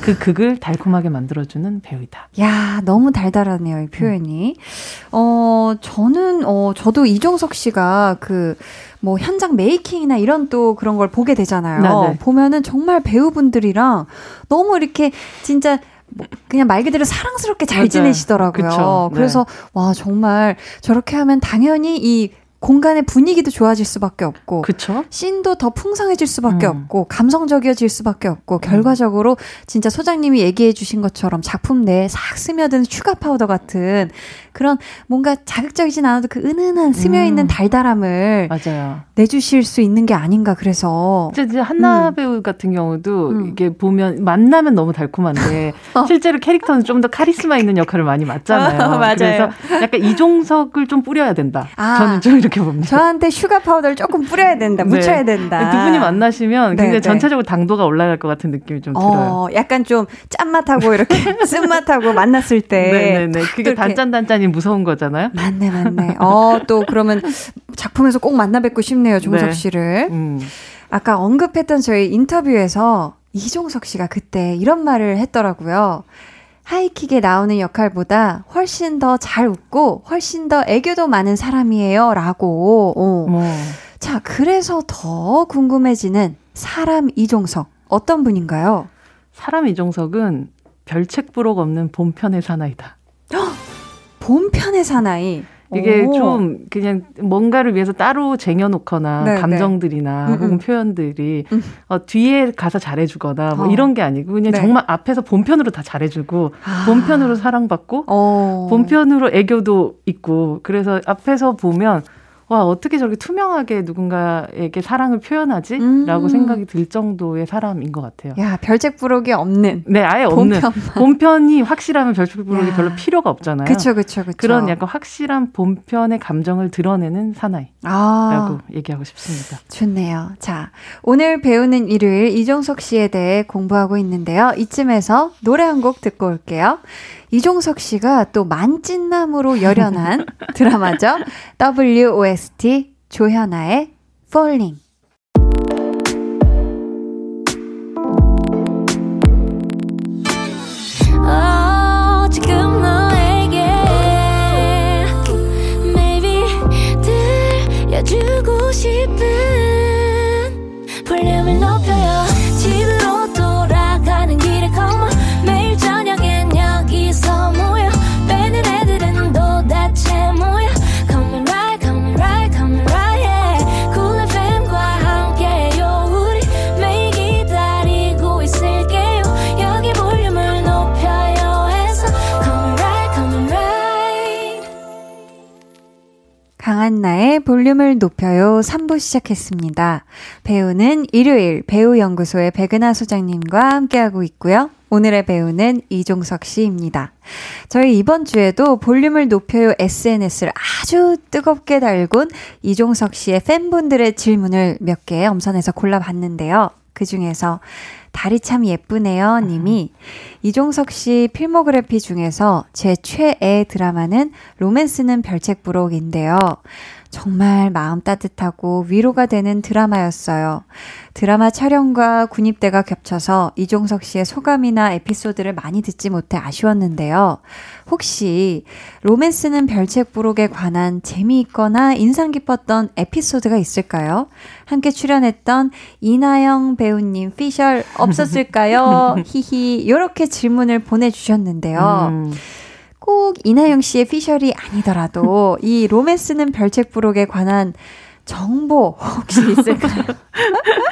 그 극을 달콤하게 만들어주는 배우이다. 야, 너무 달달하네요, 이 표현이. 음. 어, 저는, 어, 저도 이종석 씨가 그, 뭐, 현장 메이킹이나 이런 또 그런 걸 보게 되잖아요. 네네. 보면은 정말 배우분들이랑 너무 이렇게 진짜 뭐 그냥 말 그대로 사랑스럽게 잘 맞아요. 지내시더라고요. 그쵸. 그래서 네. 와 정말 저렇게 하면 당연히 이 공간의 분위기도 좋아질 수밖에 없고, 그쵸? 씬도 더 풍성해질 수밖에 음. 없고, 감성적이어질 수밖에 없고, 음. 결과적으로 진짜 소장님이 얘기해 주신 것처럼 작품 내에 싹 스며든 sugar powder 같은 그런 뭔가 자극적이진 않아도 그 은은한 스며있는 음. 달달함을 맞아요. 내주실 수 있는 게 아닌가 그래서. 이제 한나 음. 배우 같은 경우도 음. 이게 보면 만나면 너무 달콤한데 어. 실제로 캐릭터는 좀 더 카리스마 있는 역할을 많이 맡잖아요. 맞아요. 그래서 약간 이종석을 좀 뿌려야 된다. 아. 저는 좀 이렇게 봅니다. 저한테 sugar powder를 조금 뿌려야 된다. 네. 묻혀야 된다. 두 분이 만나시면 굉장히 네, 네. 전체적으로 당도가 올라갈 것 같은 느낌이 좀 들어요. 어, 약간 좀 짠맛하고 이렇게 쓴맛하고 만났을 때. 네네네. 그게 단짠단짠 이 무서운 거잖아요. 맞네, 맞네. 어, 또 그러면 작품에서 꼭 만나 뵙고 싶네요, 종석 네. 씨를. 음. 아까 언급했던 저희 인터뷰에서 이종석 씨가 그때 이런 말을 했더라고요. 하이킥에 나오는 역할보다 훨씬 더 잘 웃고 훨씬 더 애교도 많은 사람이에요. 라고. 어. 뭐. 자, 그래서 더 궁금해지는 사람 이종석. 어떤 분인가요? 사람 이종석은 별책 부록 없는 본편의 사나이다. 본편의 사나이. 이게 오. 좀 그냥 뭔가를 위해서 따로 쟁여놓거나 네, 네. 감정들이나 네. 혹은 표현들이 음. 어, 뒤에 가서 잘해주거나 뭐 어. 이런 게 아니고 그냥 네. 정말 앞에서 본편으로 다 잘해주고 아. 본편으로 사랑받고 어. 본편으로 애교도 있고 그래서 앞에서 보면 와, 어떻게 저렇게 투명하게 누군가에게 사랑을 표현하지? 음. 라고 생각이 들 정도의 사람인 것 같아요. 야, 별책부록이 없는. 네, 아예 없는. 본편만. 본편이 확실하면 별책부록이 별로 필요가 없잖아요. 그쵸, 그쵸, 그쵸. 그런 약간 확실한 본편의 감정을 드러내는 사나이. 아. 라고 얘기하고 싶습니다. 좋네요. 자, 오늘 배우는 일요일 이종석 씨에 대해 공부하고 있는데요. 이쯤에서 노래 한 곡 듣고 올게요. 이종석 씨가 또 만찢나무로 열연한 드라마죠. WOST 조현아의 Falling. 주고 싶은 강한나의 볼륨을 높여요 3부 시작했습니다. 배우는 일요일 배우연구소의 백은하 소장님과 함께하고 있고요. 오늘의 배우는 이종석 씨입니다. 저희 이번 주에도 볼륨을 높여요 SNS를 아주 뜨겁게 달군 이종석 씨의 팬분들의 질문을 몇 개 엄선해서 골라봤는데요. 그 중에서 다리 참 예쁘네요 님이 이종석 씨 필모그래피 중에서 제 최애 드라마는 로맨스는 별책부록인데요. 정말 마음 따뜻하고 위로가 되는 드라마였어요. 드라마 촬영과 군입대가 겹쳐서 이종석 씨의 소감이나 에피소드를 많이 듣지 못해 아쉬웠는데요. 혹시 로맨스는 별책부록에 관한 재미있거나 인상 깊었던 에피소드가 있을까요? 함께 출연했던 이나영 배우님 피셜 없었을까요? 히히 요렇게 질문을 보내주셨는데요. 음. 꼭 이나영 씨의 피셜이 아니더라도 이 로맨스는 별책 부록에 관한 정보 혹시 있을까요?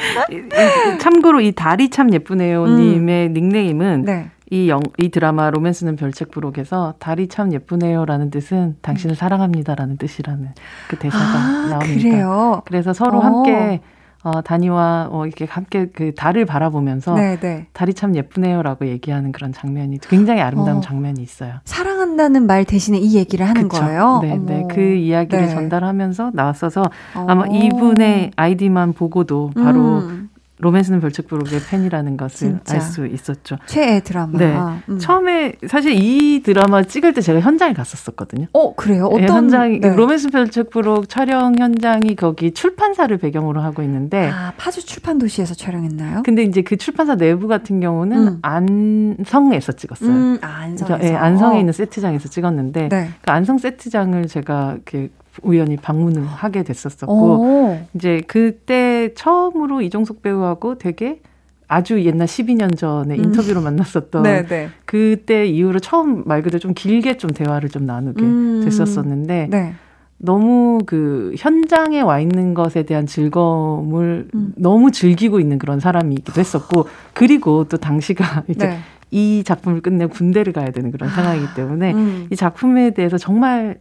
참고로 이 달이 참 예쁘네요 님의 음. 닉네임은 네. 이, 영, 이 드라마 로맨스는 별책 부록에서 달이 참 예쁘네요라는 뜻은 당신을 사랑합니다라는 뜻이라는 그 대사가 아, 나옵니다. 그래요? 그래서 서로 어. 함께 어, 다니와 어, 이렇게 함께 그 달을 바라보면서 네네. 네. 달이 참 예쁘네요라고 얘기하는 그런 장면이 굉장히 아름다운 어, 장면이 있어요. 사랑한다는 말 대신에 이 얘기를 하는 그쵸? 거예요. 네, 네. 그 이야기를 네. 전달하면서 나왔어서 어. 아마 이분의 아이디만 보고도 바로 음. 로맨스는 별책부록의 팬이라는 것을 알 수 있었죠. 최애 드라마. 네. 음. 처음에 사실 이 드라마 찍을 때 제가 현장에 갔었었거든요. 어, 그래요? 네, 어떤 네, 현장 네. 로맨스 별책부록 촬영 현장이 거기 출판사를 배경으로 하고 있는데 아, 파주 출판 도시에서 촬영했나요? 근데 이제 그 출판사 내부 같은 경우는 음. 안성에서 찍었어요. 음, 아, 안성에서. 네, 안성에 있는 세트장에서 찍었는데 네. 그 안성 세트장을 제가 이렇게 우연히 방문을 하게 됐었었고 오. 이제 그때 처음으로 이종석 배우하고 되게 아주 옛날 12년 전에 음. 인터뷰로 만났었던 네, 네. 그때 이후로 처음 말 그대로 좀 길게 좀 대화를 좀 나누게 음. 됐었었는데 네. 너무 그 현장에 와 있는 것에 대한 즐거움을 음. 너무 즐기고 있는 그런 사람이기도 했었고 그리고 또 당시가 이제 네. 이 작품을 끝내 군대를 가야 되는 그런 상황이기 때문에 음. 이 작품에 대해서 정말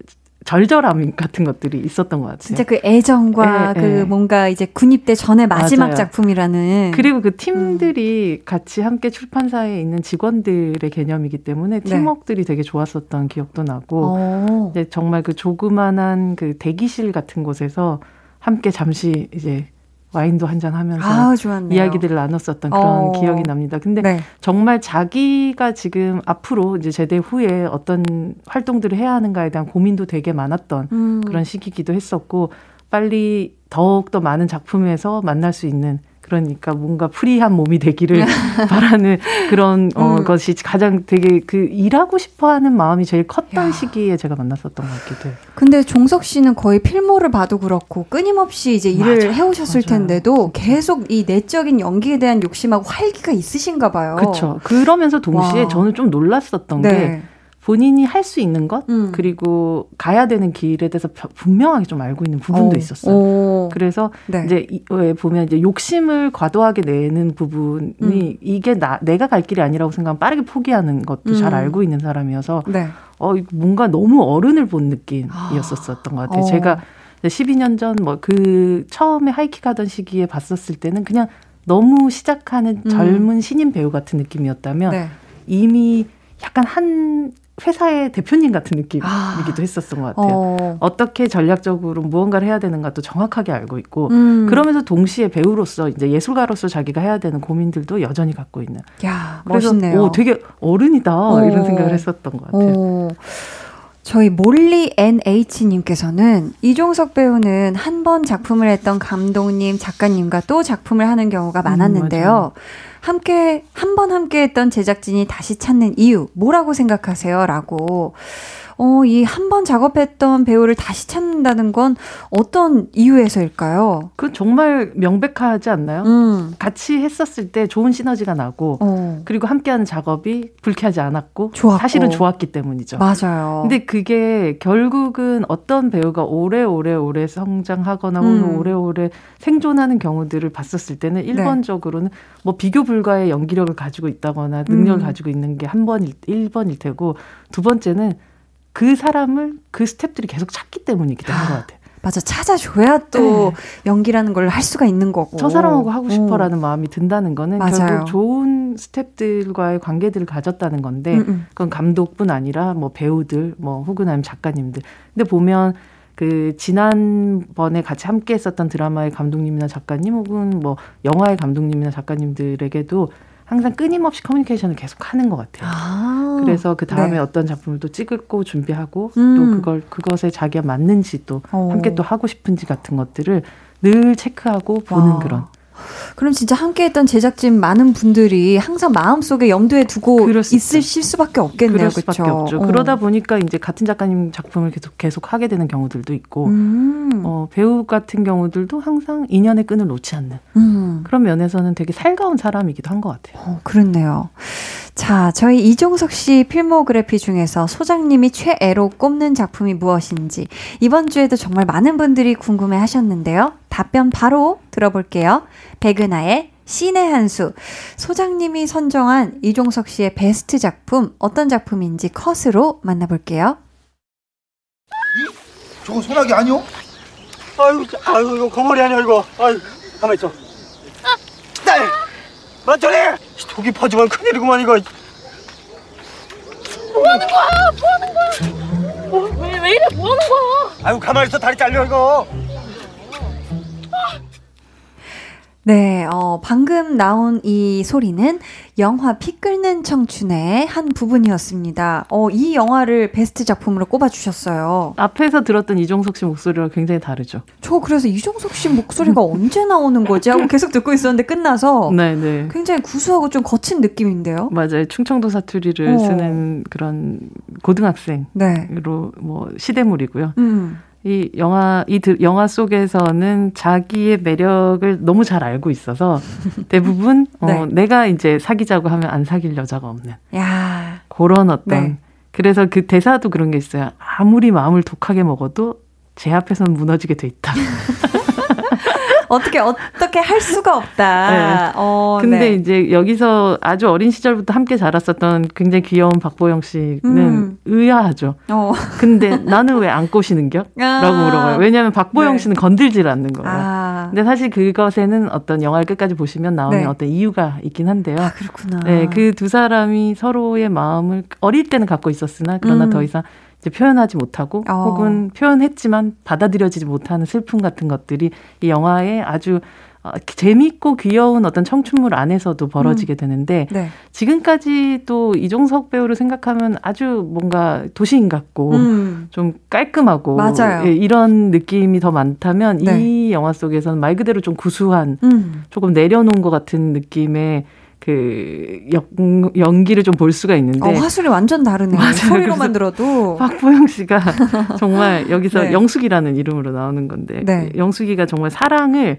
절절함 같은 것들이 있었던 것 같아요. 진짜 그 애정과 네, 그 네. 뭔가 이제 군입대 전에 마지막 맞아요. 작품이라는. 그리고 그 팀들이 음. 같이 함께 출판사에 있는 직원들의 개념이기 때문에 네. 팀워크들이 네. 되게 좋았었던 기억도 나고. 이제 정말 그 조그만한 그 대기실 같은 곳에서 함께 잠시 이제 와인도 한잔 하면서 아, 이야기들을 나눴었던 그런 어. 기억이 납니다. 근데 네. 정말 자기가 지금 앞으로 이제 제대 후에 어떤 활동들을 해야 하는가에 대한 고민도 되게 많았던 음. 그런 시기기도 했었고 빨리 더욱더 많은 작품에서 만날 수 있는 그러니까 뭔가 프리한 몸이 되기를 바라는 그런 어, 음. 것이 가장 되게 그 일하고 싶어 하는 마음이 제일 컸던 야. 시기에 제가 만났었던 것 같기도 해요. 근데 종석 씨는 거의 필모를 봐도 그렇고 끊임없이 이제 일을 맞아, 해오셨을 맞아요. 텐데도 계속 이 내적인 연기에 대한 욕심하고 활기가 있으신가 봐요. 그렇죠. 그러면서 동시에 와. 저는 좀 놀랐었던 네. 게 본인이 할 수 있는 것 음. 그리고 가야 되는 길에 대해서 분명하게 좀 알고 있는 부분도 오. 있었어요. 오. 그래서 네. 이제 왜 보면 이제 욕심을 과도하게 내는 부분이 음. 이게 나 내가 갈 길이 아니라고 생각하면 빠르게 포기하는 것도 음. 잘 알고 있는 사람이어서 네. 어 뭔가 너무 어른을 본 느낌이었었던 것 같아요. 어. 제가 12년 전 뭐 그 처음에 하이킥 하던 시기에 봤었을 때는 그냥 너무 시작하는 음. 젊은 신인 배우 같은 느낌이었다면 네. 이미 약간 한 회사의 대표님 같은 느낌이기도 아. 했었던 것 같아요. 어. 떻게 전략적으로 무언가를 해야 되는가도 정확하게 알고 있고 음. 그러면서 동시에 배우로서 이제 예술가로서 자기가 해야 되는 고민들도 여전히 갖고 있는. 야 멋있네요. 오, 되게 어른이다 어. 이런 생각을 했었던 것 같아요. 어. 저희 몰리 NH님께서는 이종석 배우는 한 번 작품을 했던 감독님, 작가님과 또 작품을 하는 경우가 음, 많았는데요. 음, 함께 한 번 함께 했던 제작진이 다시 찾는 이유 뭐라고 생각하세요? 라고 어, 이 한 번 작업했던 배우를 다시 찾는다는 건 어떤 이유에서일까요? 그 정말 명백하지 않나요? 음. 같이 했었을 때 좋은 시너지가 나고 어. 그리고 함께하는 작업이 불쾌하지 않았고 좋았고. 사실은 좋았기 때문이죠. 맞아요. 근데 그게 결국은 어떤 배우가 오래오래 오래 성장하거나 음. 오래오래 생존하는 경우들을 봤었을 때는 1번적으로는 네. 뭐 비교 불가의 연기력을 가지고 있다거나 능력을 음. 가지고 있는 게 한 번일 1번일 테고 두 번째는 그 사람을 그 스탭들이 계속 찾기 때문이기도 한 것 같아요. 맞아 찾아줘야 또 네. 연기라는 걸 할 수가 있는 거고 저 사람하고 하고 싶어라는 음. 마음이 든다는 거는 맞아요. 결국 좋은 스탭들과의 관계들을 가졌다는 건데 음음. 음. 그건 감독뿐 아니라 뭐 배우들 뭐 혹은 아니면 작가님들 근데 보면 그 지난번에 같이 함께 했었던 드라마의 감독님이나 작가님 혹은 뭐 영화의 감독님이나 작가님들에게도 항상 끊임없이 커뮤니케이션을 계속 하는 것 같아요. 아, 그래서 그 다음에 네. 어떤 작품을 또 찍고 준비하고 음. 또 그걸 그것에 자기가 맞는지 또 오. 함께 또 하고 싶은지 같은 것들을 늘 체크하고 보는 와. 그런 그럼 진짜 함께했던 제작진 많은 분들이 항상 마음속에 염두에 두고 있으실 수밖에 없겠네요. 그렇죠. 어. 그러다 보니까 이제 같은 작가님 작품을 계속 계속 하게 되는 경우들도 있고 음. 어, 배우 같은 경우들도 항상 인연의 끈을 놓지 않는 음. 그런 면에서는 되게 살가운 사람이기도 한 것 같아요. 어, 그렇네요. 자, 저희 이종석 씨 필모그래피 중에서 소장님이 최애로 꼽는 작품이 무엇인지 이번 주에도 정말 많은 분들이 궁금해 하셨는데요. 답변 바로 들어볼게요. 백은하의 신의 한수. 소장님이 선정한 이종석 씨의 베스트 작품 어떤 작품인지 컷으로 만나볼게요. 이? 저거 소나기 아니요? 아유, 아유, 이거 거머리 아니야 이거. 아유, 가만 있어. 딸, 만천이 독이 퍼지면 큰일이구만 이거. 뭐 하는 거야? 뭐 하는 거야? 어, 왜, 왜 이래? 뭐 하는 거야? 아유, 가만 있어 다리 잘려 이거. 네, 어, 방금 나온 이 소리는 영화 피 끓는 청춘의 한 부분이었습니다. 어, 이 영화를 베스트 작품으로 꼽아주셨어요. 앞에서 들었던 이종석 씨 목소리와 굉장히 다르죠. 저 그래서 이종석 씨 목소리가 언제 나오는 거지 하고 계속 듣고 있었는데 끝나서 네네. 네. 굉장히 구수하고 좀 거친 느낌인데요. 맞아요. 충청도 사투리를 어. 쓰는 그런 고등학생으로 네. 뭐 시대물이고요. 음. 이 영화 이 영화 속에서는 자기의 매력을 너무 잘 알고 있어서 대부분 어, 네. 어, 내가 이제 사귀자고 하면 안 사귈 여자가 없는 야. 그런 어떤 네. 그래서 그 대사도 그런 게 있어요. 아무리 마음을 독하게 먹어도 제 앞에서는 무너지게 돼 있다. 어떻게 어떻게 할 수가 없다. 네. 어, 근데 네. 이제 여기서 아주 어린 시절부터 함께 자랐었던 굉장히 귀여운 박보영 씨는 음. 의아하죠. 어. 근데 나는 왜 안 꼬시는겨? 아. 라고 물어봐요. 왜냐하면 박보영 네. 씨는 건들질 않는 거예요. 아. 근데 사실 그것에는 어떤 영화를 끝까지 보시면 나오는 네. 어떤 이유가 있긴 한데요. 아, 그렇구나. 네, 그 두 사람이 서로의 마음을 어릴 때는 갖고 있었으나 그러나 음. 더 이상 표현하지 못하고 어. 혹은 표현했지만 받아들여지지 못하는 슬픔 같은 것들이 이 영화에 아주 어, 재밌고 귀여운 어떤 청춘물 안에서도 벌어지게 음. 되는데 네. 지금까지 또 이종석 배우를 생각하면 아주 뭔가 도시인 같고 음. 좀 깔끔하고. 예, 이런 느낌이 더 많다면 네. 이 영화 속에서는 말 그대로 좀 구수한 음. 조금 내려놓은 것 같은 느낌의 그 연, 연기를 좀 볼 수가 있는데 어, 화술이 완전 다르네요. 맞아요. 소리로만 들어도 박보영 씨가 정말 여기서 네. 영숙이라는 이름으로 나오는 건데 네. 영숙이가 정말 사랑을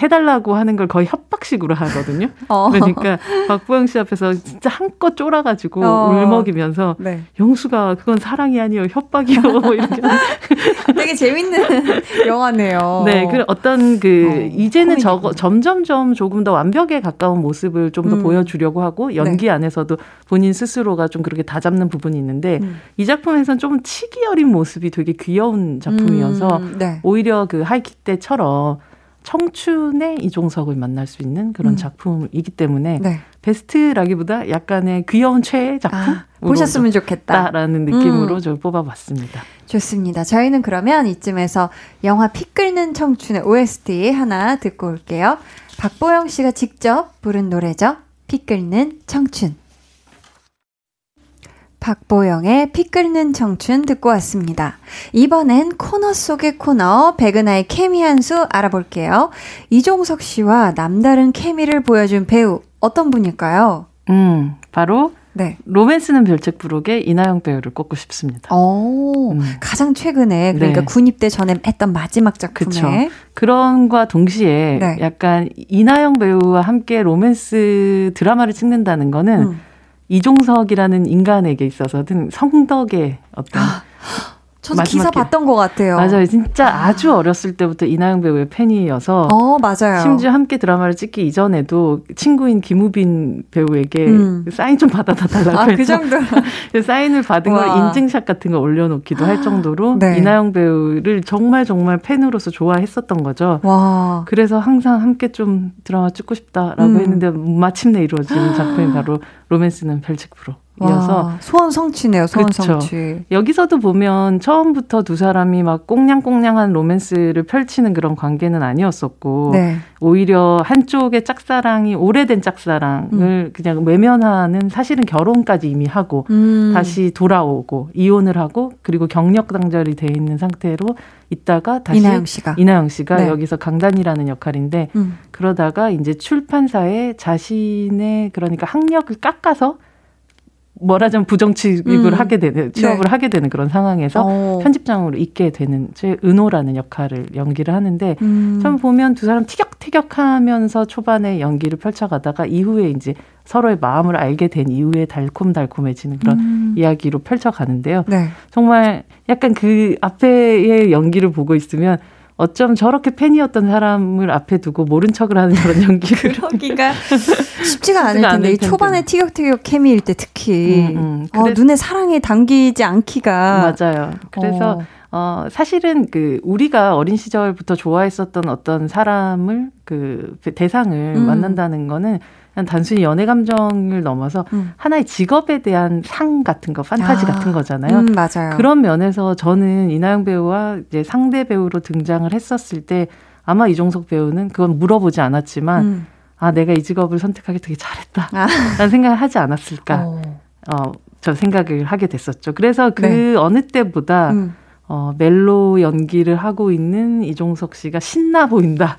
해달라고 하는 걸 거의 협박식으로 하거든요. 어. 그러니까 박보영 씨 앞에서 진짜 한껏 쫄아가지고 어. 울먹이면서 네. 영수가 그건 사랑이 아니요 협박이요 뭐 이렇게 되게 재밌는 영화네요. 네, 그 어떤 그 어, 이제는 저거 점점점 조금 더 완벽에 가까운 모습을 좀더 음. 보여주려고 하고 연기 네. 안에서도 본인 스스로가 좀 그렇게 다 잡는 부분이 있는데 음. 이 작품에서는 좀 치기 어린 모습이 되게 귀여운 작품이어서 음. 네. 오히려 그 하이킥 때처럼 청춘의 이종석을 만날 수 있는 그런 음. 작품이기 때문에 네. 베스트라기보다 약간의 귀여운 최애 작품 아, 보셨으면 좋겠다라는 느낌으로 음. 저 뽑아봤습니다. 좋습니다. 저희는 그러면 이쯤에서 영화 피 끓는 청춘의 OST 하나 듣고 올게요. 박보영 씨가 직접 부른 노래죠. 피 끓는 청춘. 박보영의 피 끓는 청춘 듣고 왔습니다. 이번엔 코너 속의 코너 백은하의 케미 한 수 알아볼게요. 이종석 씨와 남다른 케미를 보여준 배우 어떤 분일까요? 음, 바로 네. 로맨스는 별책 부록의 이나영 배우를 꼽고 싶습니다. 오, 음. 가장 최근에 그러니까 네. 군입대 전에 했던 마지막 작품에 그쵸. 그런과 동시에 네. 약간 이나영 배우와 함께 로맨스 드라마를 찍는다는 거는 음. 이종석이라는 인간에게 있어서는 성덕의 어떤 저도 기사 봤던 것 같아요. 맞아요. 진짜 아주 어렸을 때부터 이나영 배우의 팬이어서. 어, 맞아요. 심지어 함께 드라마를 찍기 이전에도 친구인 김우빈 배우에게 음. 사인 좀 받아다 달라고 아, 그 해서 그 정도. 사인을 받은 와. 걸 인증샷 같은 거 올려놓기도 할 정도로 네. 이나영 배우를 정말 정말 팬으로서 좋아했었던 거죠. 와. 그래서 항상 함께 좀 드라마 찍고 싶다라고 음. 했는데 마침내 이루어진 작품이 바로 로맨스는 별책 프로. 이어서 소원 성취네요. 소원 그쵸. 성취. 여기서도 보면 처음부터 두 사람이 막 꽁냥꽁냥한 로맨스를 펼치는 그런 관계는 아니었었고 네. 오히려 한쪽의 짝사랑이 오래된 짝사랑을 음. 그냥 외면하는 사실은 결혼까지 이미 하고 음. 다시 돌아오고 이혼을 하고 그리고 경력 단절이 돼 있는 상태로 있다가 다시 이나영 씨가 이나영 씨가 네. 여기서 강단이라는 역할인데 음. 그러다가 이제 출판사에 자신의 그러니까 학력을 깎아서 뭐라자면 부정 취급을 음. 하게 되는 취업을 네. 하게 되는 그런 상황에서 어. 편집장으로 있게 되는 제 은호라는 역할을 연기를 하는데 음. 참 보면 두 사람 티격태격하면서 초반에 연기를 펼쳐가다가 이후에 이제 서로의 마음을 알게 된 이후에 달콤달콤해지는 그런 음. 이야기로 펼쳐가는데요. 네. 정말 약간 그 앞에의 연기를 보고 있으면 어쩜 저렇게 팬이었던 사람을 앞에 두고 모른 척을 하는 그런 연기를 그러기가 쉽지가 않을 텐데 이 초반에 티격태격 케미일 때 특히 음, 음. 어, 눈에 사랑이 담기지 않기가 맞아요. 그래서 어. 어, 사실은 그 우리가 어린 시절부터 좋아했었던 어떤 사람을 그 대상을 음. 만난다는 거는 단순히 연애 감정을 넘어서 음. 하나의 직업에 대한 상 같은 거, 판타지 아, 같은 거잖아요. 음, 맞아요. 그런 면에서 저는 이나영 배우와 이제 상대 배우로 등장을 했었을 때 아마 이종석 배우는 그건 물어보지 않았지만 음. 아 내가 이 직업을 선택하기 되게 잘했다라는 아. 생각을 하지 않았을까 어. 어, 저 생각을 하게 됐었죠. 그래서 그 네. 어느 때보다 음. 어, 멜로 연기를 하고 있는 이종석 씨가 신나 보인다라는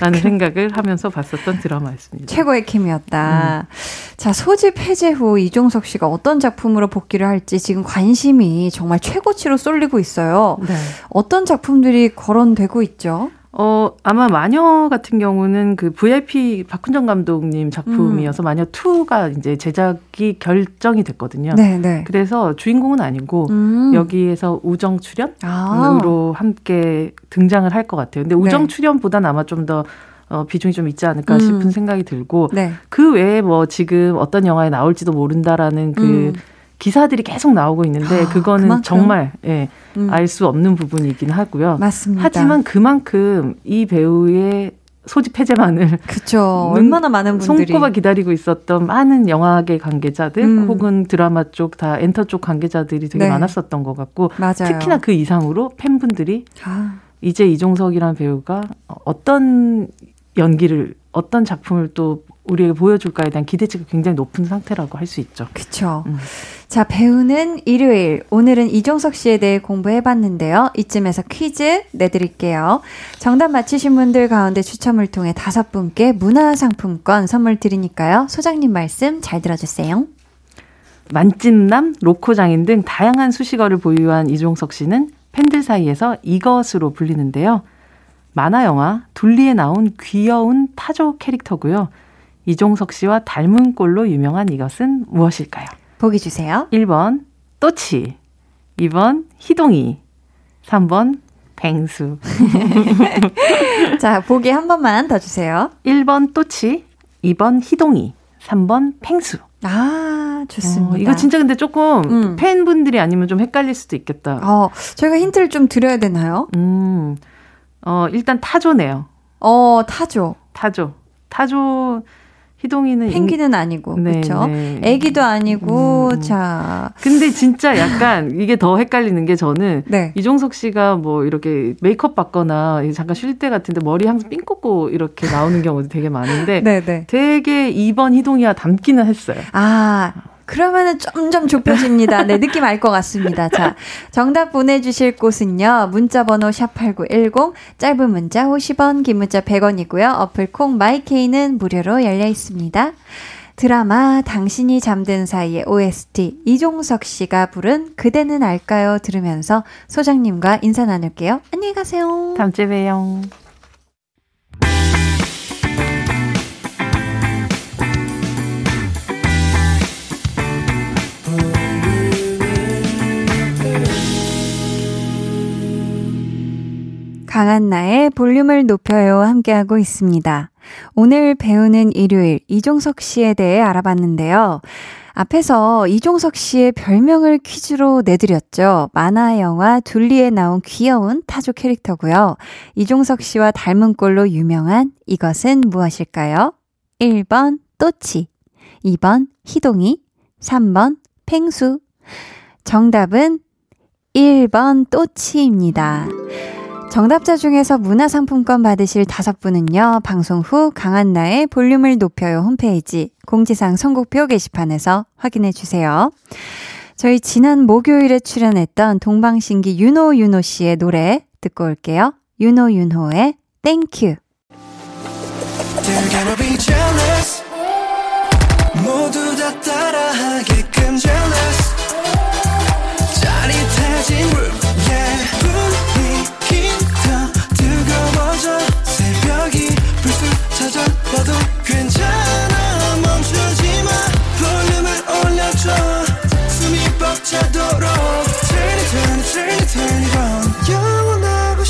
아, 생각을 하면서 봤었던 드라마였습니다. 최고의 케미였다. 음. 자, 소집 해제 후 이종석 씨가 어떤 작품으로 복귀를 할지 지금 관심이 정말 최고치로 쏠리고 있어요. 네. 어떤 작품들이 거론되고 있죠? 어, 아마 마녀 같은 경우는 그 VIP 박훈정 감독님 작품이어서 음. 마녀 2가 이제 제작이 결정이 됐거든요. 네, 네. 그래서 주인공은 아니고 음. 여기에서 우정 출연으로 아. 함께 등장을 할 것 같아요. 근데 우정 네. 출연보다는 아마 좀더 어, 비중이 좀 있지 않을까 음. 싶은 생각이 들고 네. 그 외에 뭐 지금 어떤 영화에 나올지도 모른다라는 그 음. 기사들이 계속 나오고 있는데 아, 그거는 그만큼? 정말 예, 음. 알수 없는 부분이긴 하고요. 맞습니다. 하지만 그만큼 이 배우의 소집 해제만을 그쵸 얼마나 많은 분들이 손꼽아 기다리고 있었던 많은 영화계 관계자들 음. 혹은 드라마 쪽 다 엔터 쪽 관계자들이 되게 네. 많았었던 것 같고 맞아요. 특히나 그 이상으로 팬분들이 아. 이제 이종석이라는 배우가 어떤 연기를 어떤 작품을 또 우리에게 보여줄까에 대한 기대치가 굉장히 높은 상태라고 할 수 있죠. 그렇죠. 음. 자, 배우는 일요일. 오늘은 이종석 씨에 대해 공부해봤는데요. 이쯤에서 퀴즈 내드릴게요. 정답 맞히신 분들 가운데 추첨을 통해 다섯 분께 문화상품권 선물 드리니까요. 소장님 말씀 잘 들어주세요. 만찢남, 로코장인 등 다양한 수식어를 보유한 이종석 씨는 팬들 사이에서 이것으로 불리는데요. 만화 영화 둘리에 나온 귀여운 타조 캐릭터고요. 이종석 씨와 닮은 꼴로 유명한 이것은 무엇일까요? 보기 주세요. 1번 또치 2번 희동이 3번 뱅수 자, 보기 한 번만 더 주세요. 1번 또치 2번 희동이 3번 팽수 아, 좋습니다. 어, 이거 진짜 근데 조금 음. 팬분들이 아니면 좀 헷갈릴 수도 있겠다. 어, 저희가 힌트를 좀 드려야 되나요? 음. 어, 일단 타조네요. 어, 타조. 타조. 타조 희동이는 펭귄은 인... 아니고 네, 그렇죠. 네. 애기도 아니고 음. 자. 근데 진짜 약간 이게 더 헷갈리는 게 저는 네. 이종석 씨가 뭐 이렇게 메이크업 받거나 잠깐 쉴 때 같은데 머리 항상 삥 꽂고 이렇게 나오는 경우도 되게 많은데 네, 네. 되게 2번 희동이와 닮기는 했어요. 아. 그러면은 점점 좁혀집니다. 네, 느낌 알 것 같습니다. 자, 정답 보내주실 곳은요. 문자번호 샵8910, 짧은 문자 50원, 긴 문자 100원이고요. 어플 콩 마이케이는 무료로 열려 있습니다. 드라마 당신이 잠든 사이의 OST 이종석 씨가 부른 그대는 알까요 들으면서 소장님과 인사 나눌게요. 안녕히 가세요. 다음 주에 봬요. 강한 나의 볼륨을 높여요 함께하고 있습니다. 오늘 배우는 일요일 이종석 씨에 대해 알아봤는데요. 앞에서 이종석 씨의 별명을 퀴즈로 내드렸죠. 만화 영화 둘리에 나온 귀여운 타조 캐릭터고요. 이종석 씨와 닮은 꼴로 유명한 이것은 무엇일까요? 1번 또치, 2번 희동이, 3번 팽수. 정답은 1번 또치입니다. 정답자 중에서 문화상품권 받으실 다섯 분은요, 방송 후 강한나의 볼륨을 높여요 홈페이지 공지사항 선곡표 게시판에서 확인해 주세요. 저희 지난 목요일에 출연했던 동방신기 유노윤호 씨의 노래 듣고 올게요. 유노윤호의 Thank U.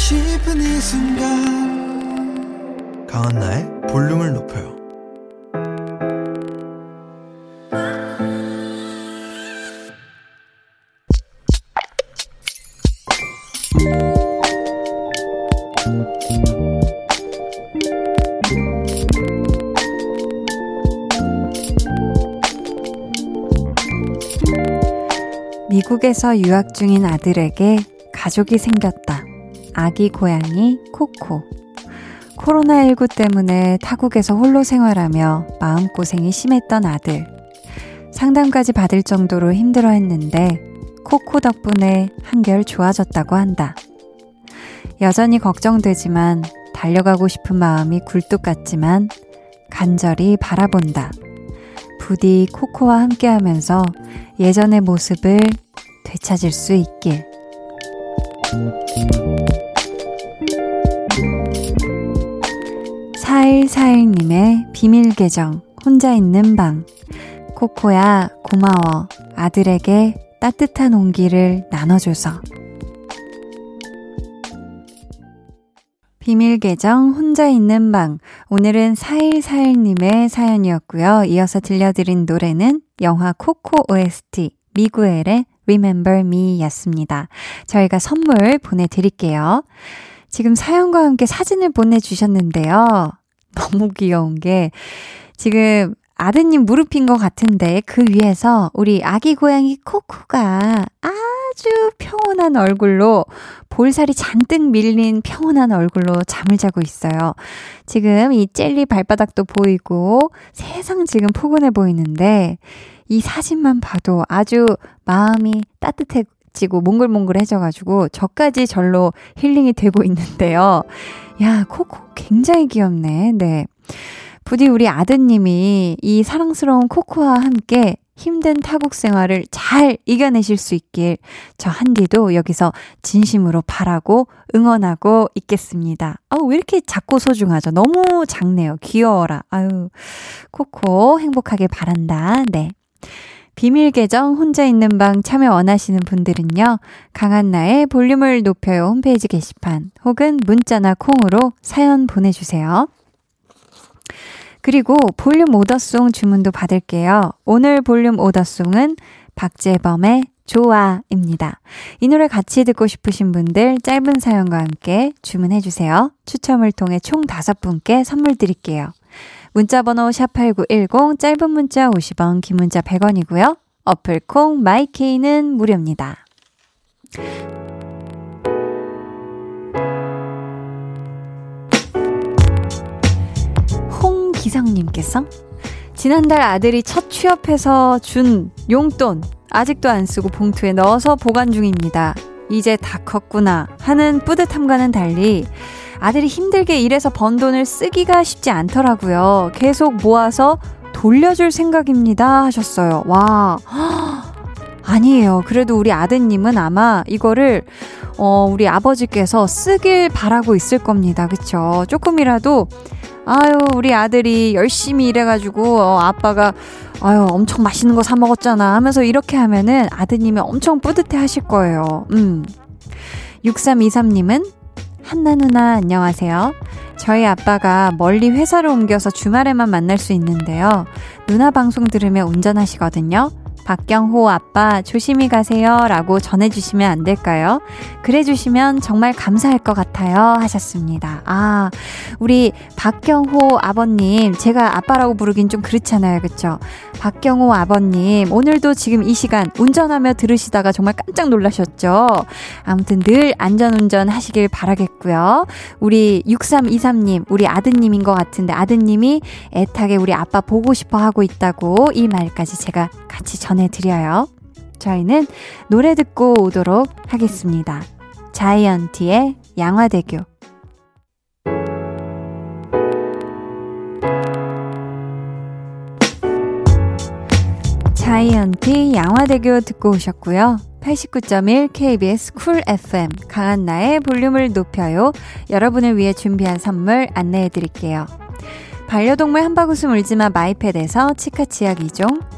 싶은 이 순간 강한나의 볼륨을 높여요 미국에서 유학 중인 아들에게 가족이 생겼다. 아기 고양이 코코. 코로나19 때문에 타국에서 홀로 생활하며 마음고생이 심했던 아들. 상담까지 받을 정도로 힘들어 했는데 코코 덕분에 한결 좋아졌다고 한다. 여전히 걱정되지만 달려가고 싶은 마음이 굴뚝 같지만 간절히 바라본다. 부디 코코와 함께 하면서 예전의 모습을 되찾을 수 있길. 4141님의 비밀 계정, 혼자 있는 방. 코코야, 고마워. 아들에게 따뜻한 온기를 나눠줘서. 비밀 계정 혼자 있는 방. 오늘은 4141님의 사연이었고요. 이어서 들려드린 노래는 영화 코코 OST 미구엘의 Remember Me 였습니다. 저희가 선물 보내드릴게요. 지금 사연과 함께 사진을 보내주셨는데요. 너무 귀여운 게 지금 아드님 무릎인 것 같은데 그 위에서 우리 아기 고양이 코코가 아주 평온한 얼굴로 볼살이 잔뜩 밀린 평온한 얼굴로 잠을 자고 있어요. 지금 이 젤리 발바닥도 보이고 세상 지금 포근해 보이는데 이 사진만 봐도 아주 마음이 따뜻해 지고 몽글몽글해져가지고 저까지 절로 힐링이 되고 있는데요. 야, 코코 굉장히 귀엽네. 네. 부디 우리 아드님이 이 사랑스러운 코코와 함께 힘든 타국 생활을 잘 이겨내실 수 있길 저 한디도 여기서 진심으로 바라고 응원하고 있겠습니다. 어, 왜 이렇게 작고 소중하죠? 너무 작네요. 귀여워라. 아유, 코코 행복하게 바란다. 네. 비밀 계정 혼자 있는 방 참여 원하시는 분들은요. 강한나의 볼륨을 높여요 홈페이지 게시판 혹은 문자나 콩으로 사연 보내주세요. 그리고 볼륨 오더송 주문도 받을게요. 오늘 볼륨 오더송은 박재범의 좋아입니다. 이 노래 같이 듣고 싶으신 분들 짧은 사연과 함께 주문해주세요. 추첨을 통해 총 다섯 분께 선물 드릴게요. 문자번호 샵8910 짧은 문자 50원, 긴 문자 100원이고요. 어플콩 마이케이는 무료입니다. 홍기성님께서 지난달 아들이 첫 취업해서 준 용돈 아직도 안 쓰고 봉투에 넣어서 보관 중입니다. 이제 다 컸구나 하는 뿌듯함과는 달리 아들이 힘들게 일해서 번 돈을 쓰기가 쉽지 않더라고요. 계속 모아서 돌려줄 생각입니다 하셨어요. 와. 아니에요. 그래도 우리 아드님은 아마 이거를 어, 우리 아버지께서 쓰길 바라고 있을 겁니다. 그쵸? 조금이라도 아유, 우리 아들이 열심히 일해가지고, 어, 아빠가, 아유, 엄청 맛있는 거 사먹었잖아 하면서 이렇게 하면은 아드님이 엄청 뿌듯해 하실 거예요. 음. 6323님은, 한나 누나, 안녕하세요. 저희 아빠가 멀리 회사를 옮겨서 주말에만 만날 수 있는데요. 누나 방송 들으며 운전하시거든요. 박경호 아빠 조심히 가세요 라고 전해주시면 안 될까요? 그래주시면 정말 감사할 것 같아요 하셨습니다. 아, 우리 박경호 아버님, 제가 아빠라고 부르긴 좀 그렇잖아요. 그쵸? 박경호 아버님, 오늘도 지금 이 시간 운전하며 들으시다가 정말 깜짝 놀라셨죠? 아무튼 늘 안전운전 하시길 바라겠고요. 우리 6323님, 우리 아드님인 것 같은데 아드님이 애타게 우리 아빠 보고 싶어 하고 있다고 이 말까지 제가 같이 전 전해드려요. 저희는 노래 듣고 오도록 하겠습니다. 자이언티의 양화대교. 자이언티 양화대교 듣고 오셨고요. 89.1 KBS 쿨 FM 강한나의 볼륨을 높여요. 여러분을 위해 준비한 선물 안내해 드릴게요. 반려동물 한바구음 울지마 마이패드에서 치카치약 2종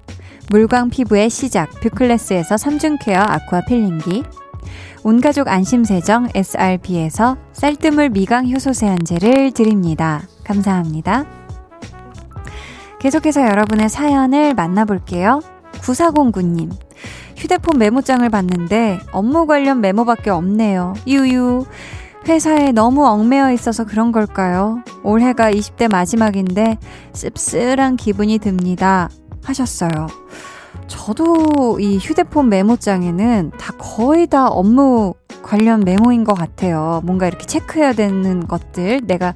물광 피부의 시작 뷰클래스에서 3중 care aqua peeling기 온가족 안심세정 SRB에서 쌀뜨물 미강 효소 세안제를 드립니다. 감사합니다. 계속해서 여러분의 사연을 만나볼게요. 9409님. 휴대폰 메모장을 봤는데 업무 관련 메모밖에 없네요. 유유. 회사에 너무 얽매여 있어서 그런 걸까요? 올해가 20대 마지막인데 씁쓸한 기분이 듭니다. 하셨어요. 저도 이 휴대폰 메모장에는 다 거의 다 업무 관련 메모인 것 같아요. 뭔가 이렇게 체크해야 되는 것들, 내가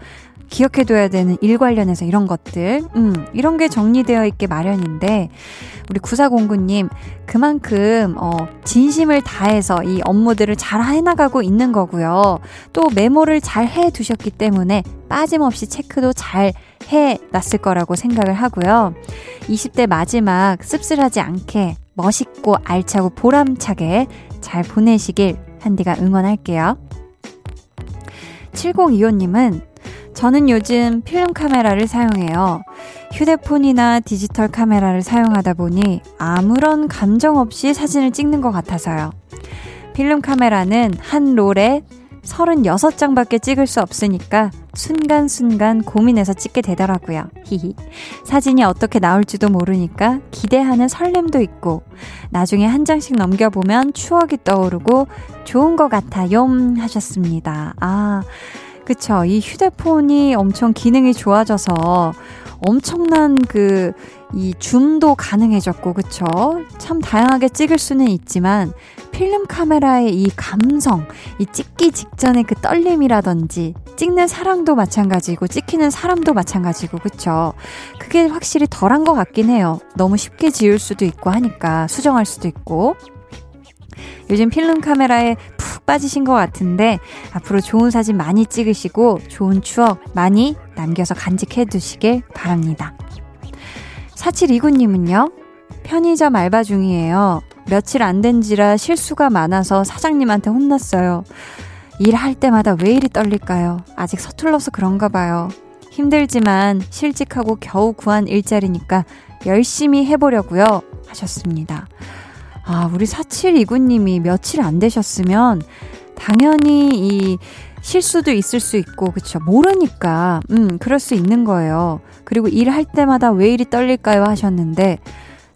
기억해둬야 되는 일 관련해서 이런 것들, 음, 이런 게 정리되어 있게 마련인데, 우리 9409님, 그만큼, 어, 진심을 다해서 이 업무들을 잘 해나가고 있는 거고요. 또 메모를 잘 해 두셨기 때문에 빠짐없이 체크도 잘 해 놨을 거라고 생각을 하고요. 20대 마지막 씁쓸하지 않게 멋있고 알차고 보람차게 잘 보내시길 한디가 응원할게요. 7025님은 저는 요즘 필름 카메라를 사용해요. 휴대폰이나 디지털 카메라를 사용하다 보니 아무런 감정 없이 사진을 찍는 것 같아서요. 필름 카메라는 한 롤에 36장밖에 찍을 수 없으니까 순간순간 고민해서 찍게 되더라고요. 히히. 사진이 어떻게 나올지도 모르니까 기대하는 설렘도 있고, 나중에 한 장씩 넘겨보면 추억이 떠오르고 좋은 것 같아요. 하셨습니다. 아, 그쵸. 이 휴대폰이 엄청 기능이 좋아져서 엄청난 그, 이 줌도 가능해졌고, 그쵸? 참 다양하게 찍을 수는 있지만, 필름 카메라의 이 감성, 이 찍기 직전의 그 떨림이라든지, 찍는 사람도 마찬가지고, 찍히는 사람도 마찬가지고, 그쵸? 그게 확실히 덜한 것 같긴 해요. 너무 쉽게 지울 수도 있고 하니까, 수정할 수도 있고. 요즘 필름 카메라에 푹 빠지신 것 같은데 앞으로 좋은 사진 많이 찍으시고 좋은 추억 많이 남겨서 간직해 두시길 바랍니다. 4729님은요? 편의점 알바 중이에요. 며칠 안 된지라 실수가 많아서 사장님한테 혼났어요. 일할 때마다 왜 이리 떨릴까요? 아직 서툴러서 그런가 봐요. 힘들지만 실직하고 겨우 구한 일자리니까 열심히 해보려고요. 하셨습니다. 아, 우리 4729님이 며칠 안 되셨으면 당연히 이 실수도 있을 수 있고, 그쵸. 모르니까, 음, 그럴 수 있는 거예요. 그리고 일할 때마다 왜 이리 떨릴까요? 하셨는데,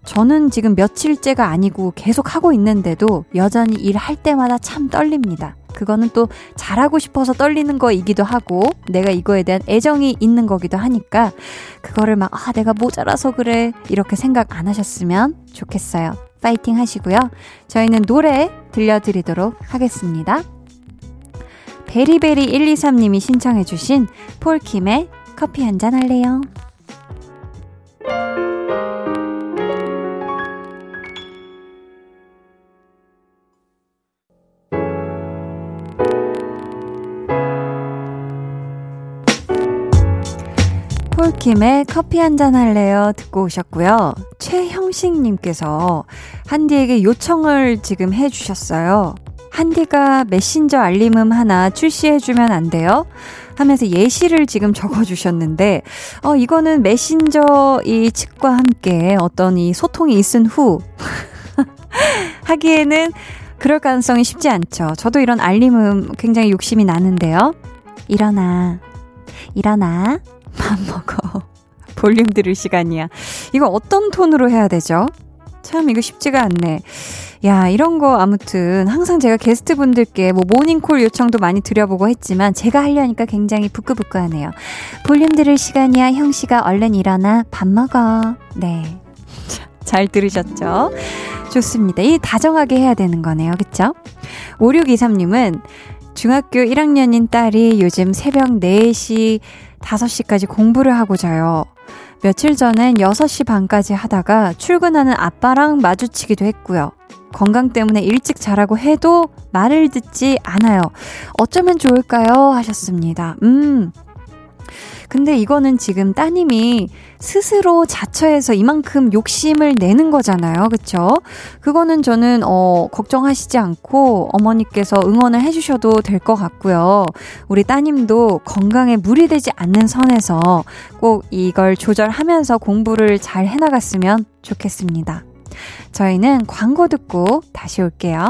저는 지금 며칠째가 아니고 계속 하고 있는데도 여전히 일할 때마다 참 떨립니다. 그거는 또 잘하고 싶어서 떨리는 거이기도 하고, 내가 이거에 대한 애정이 있는 거기도 하니까, 그거를 막, 아, 내가 모자라서 그래. 이렇게 생각 안 하셨으면 좋겠어요. 파이팅 하시고요. 저희는 노래 들려드리도록 하겠습니다. 베리베리 123님이 신청해주신 폴킴의 커피 한 잔 할래요? 킴의 커피 한 잔 할래요 듣고 오셨고요. 최형식님께서 한디에게 요청을 지금 해주셨어요. 한디가 메신저 알림음 하나 출시해주면 안 돼요? 하면서 예시를 지금 적어주셨는데, 어, 이거는 메신저 이 측과 함께 어떤 이 소통이 있은 후, 하기에는 그럴 가능성이 쉽지 않죠. 저도 이런 알림음 굉장히 욕심이 나는데요. 일어나. 일어나. 밥 먹어. 볼륨 들을 시간이야. 이거 어떤 톤으로 해야 되죠? 참 이거 쉽지가 않네. 야, 이런 거 아무튼 항상 제가 게스트 분들께 뭐 모닝콜 요청도 많이 드려보고 했지만 제가 하려니까 굉장히 부끄부끄하네요. 볼륨 들을 시간이야. 형 씨가 얼른 일어나 밥 먹어. 네. 잘 들으셨죠? 좋습니다. 이 다정하게 해야 되는 거네요. 그쵸? 5623님은 중학교 1학년인 딸이 요즘 새벽 4시, 5시까지 공부를 하고 자요. 며칠 전엔 6시 반까지 하다가 출근하는 아빠랑 마주치기도 했고요. 건강 때문에 일찍 자라고 해도 말을 듣지 않아요. 어쩌면 좋을까요? 하셨습니다. 음, 근데 이거는 지금 따님이 스스로 자처해서 이만큼 욕심을 내는 거잖아요. 그쵸? 그거는 저는, 어, 걱정하시지 않고 어머니께서 응원을 해주셔도 될 것 같고요. 우리 따님도 건강에 무리되지 않는 선에서 꼭 이걸 조절하면서 공부를 잘 해나갔으면 좋겠습니다. 저희는 광고 듣고 다시 올게요.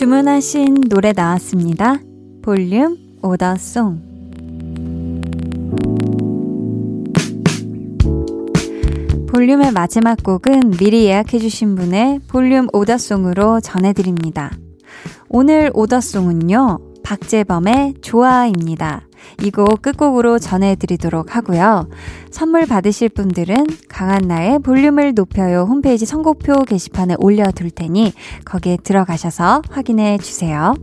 주문하신 노래 나왔습니다. 볼륨 오더송. 볼륨의 마지막 곡은 미리 예약해주신 분의 볼륨 오더송으로 전해드립니다. 오늘 오더송은요, 박재범의 좋아입니다. 이 곡 끝곡으로 전해드리도록 하고요. 선물 받으실 분들은 강한나의 볼륨을 높여요 홈페이지 선곡표 게시판에 올려둘 테니 거기에 들어가셔서 확인해 주세요.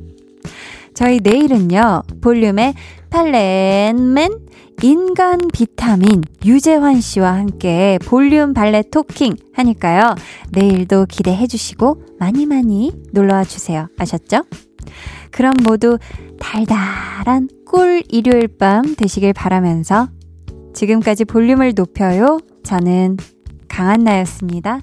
저희 내일은요, 볼륨의 팔렌맨 인간 비타민 유재환 씨와 함께 볼륨 발레 토킹 하니까요. 내일도 기대해 주시고 많이 많이 놀러와 주세요. 아셨죠? 그럼 모두 달달한 꿀 일요일 밤 되시길 바라면서 지금까지 볼륨을 높여요. 저는 강한나였습니다.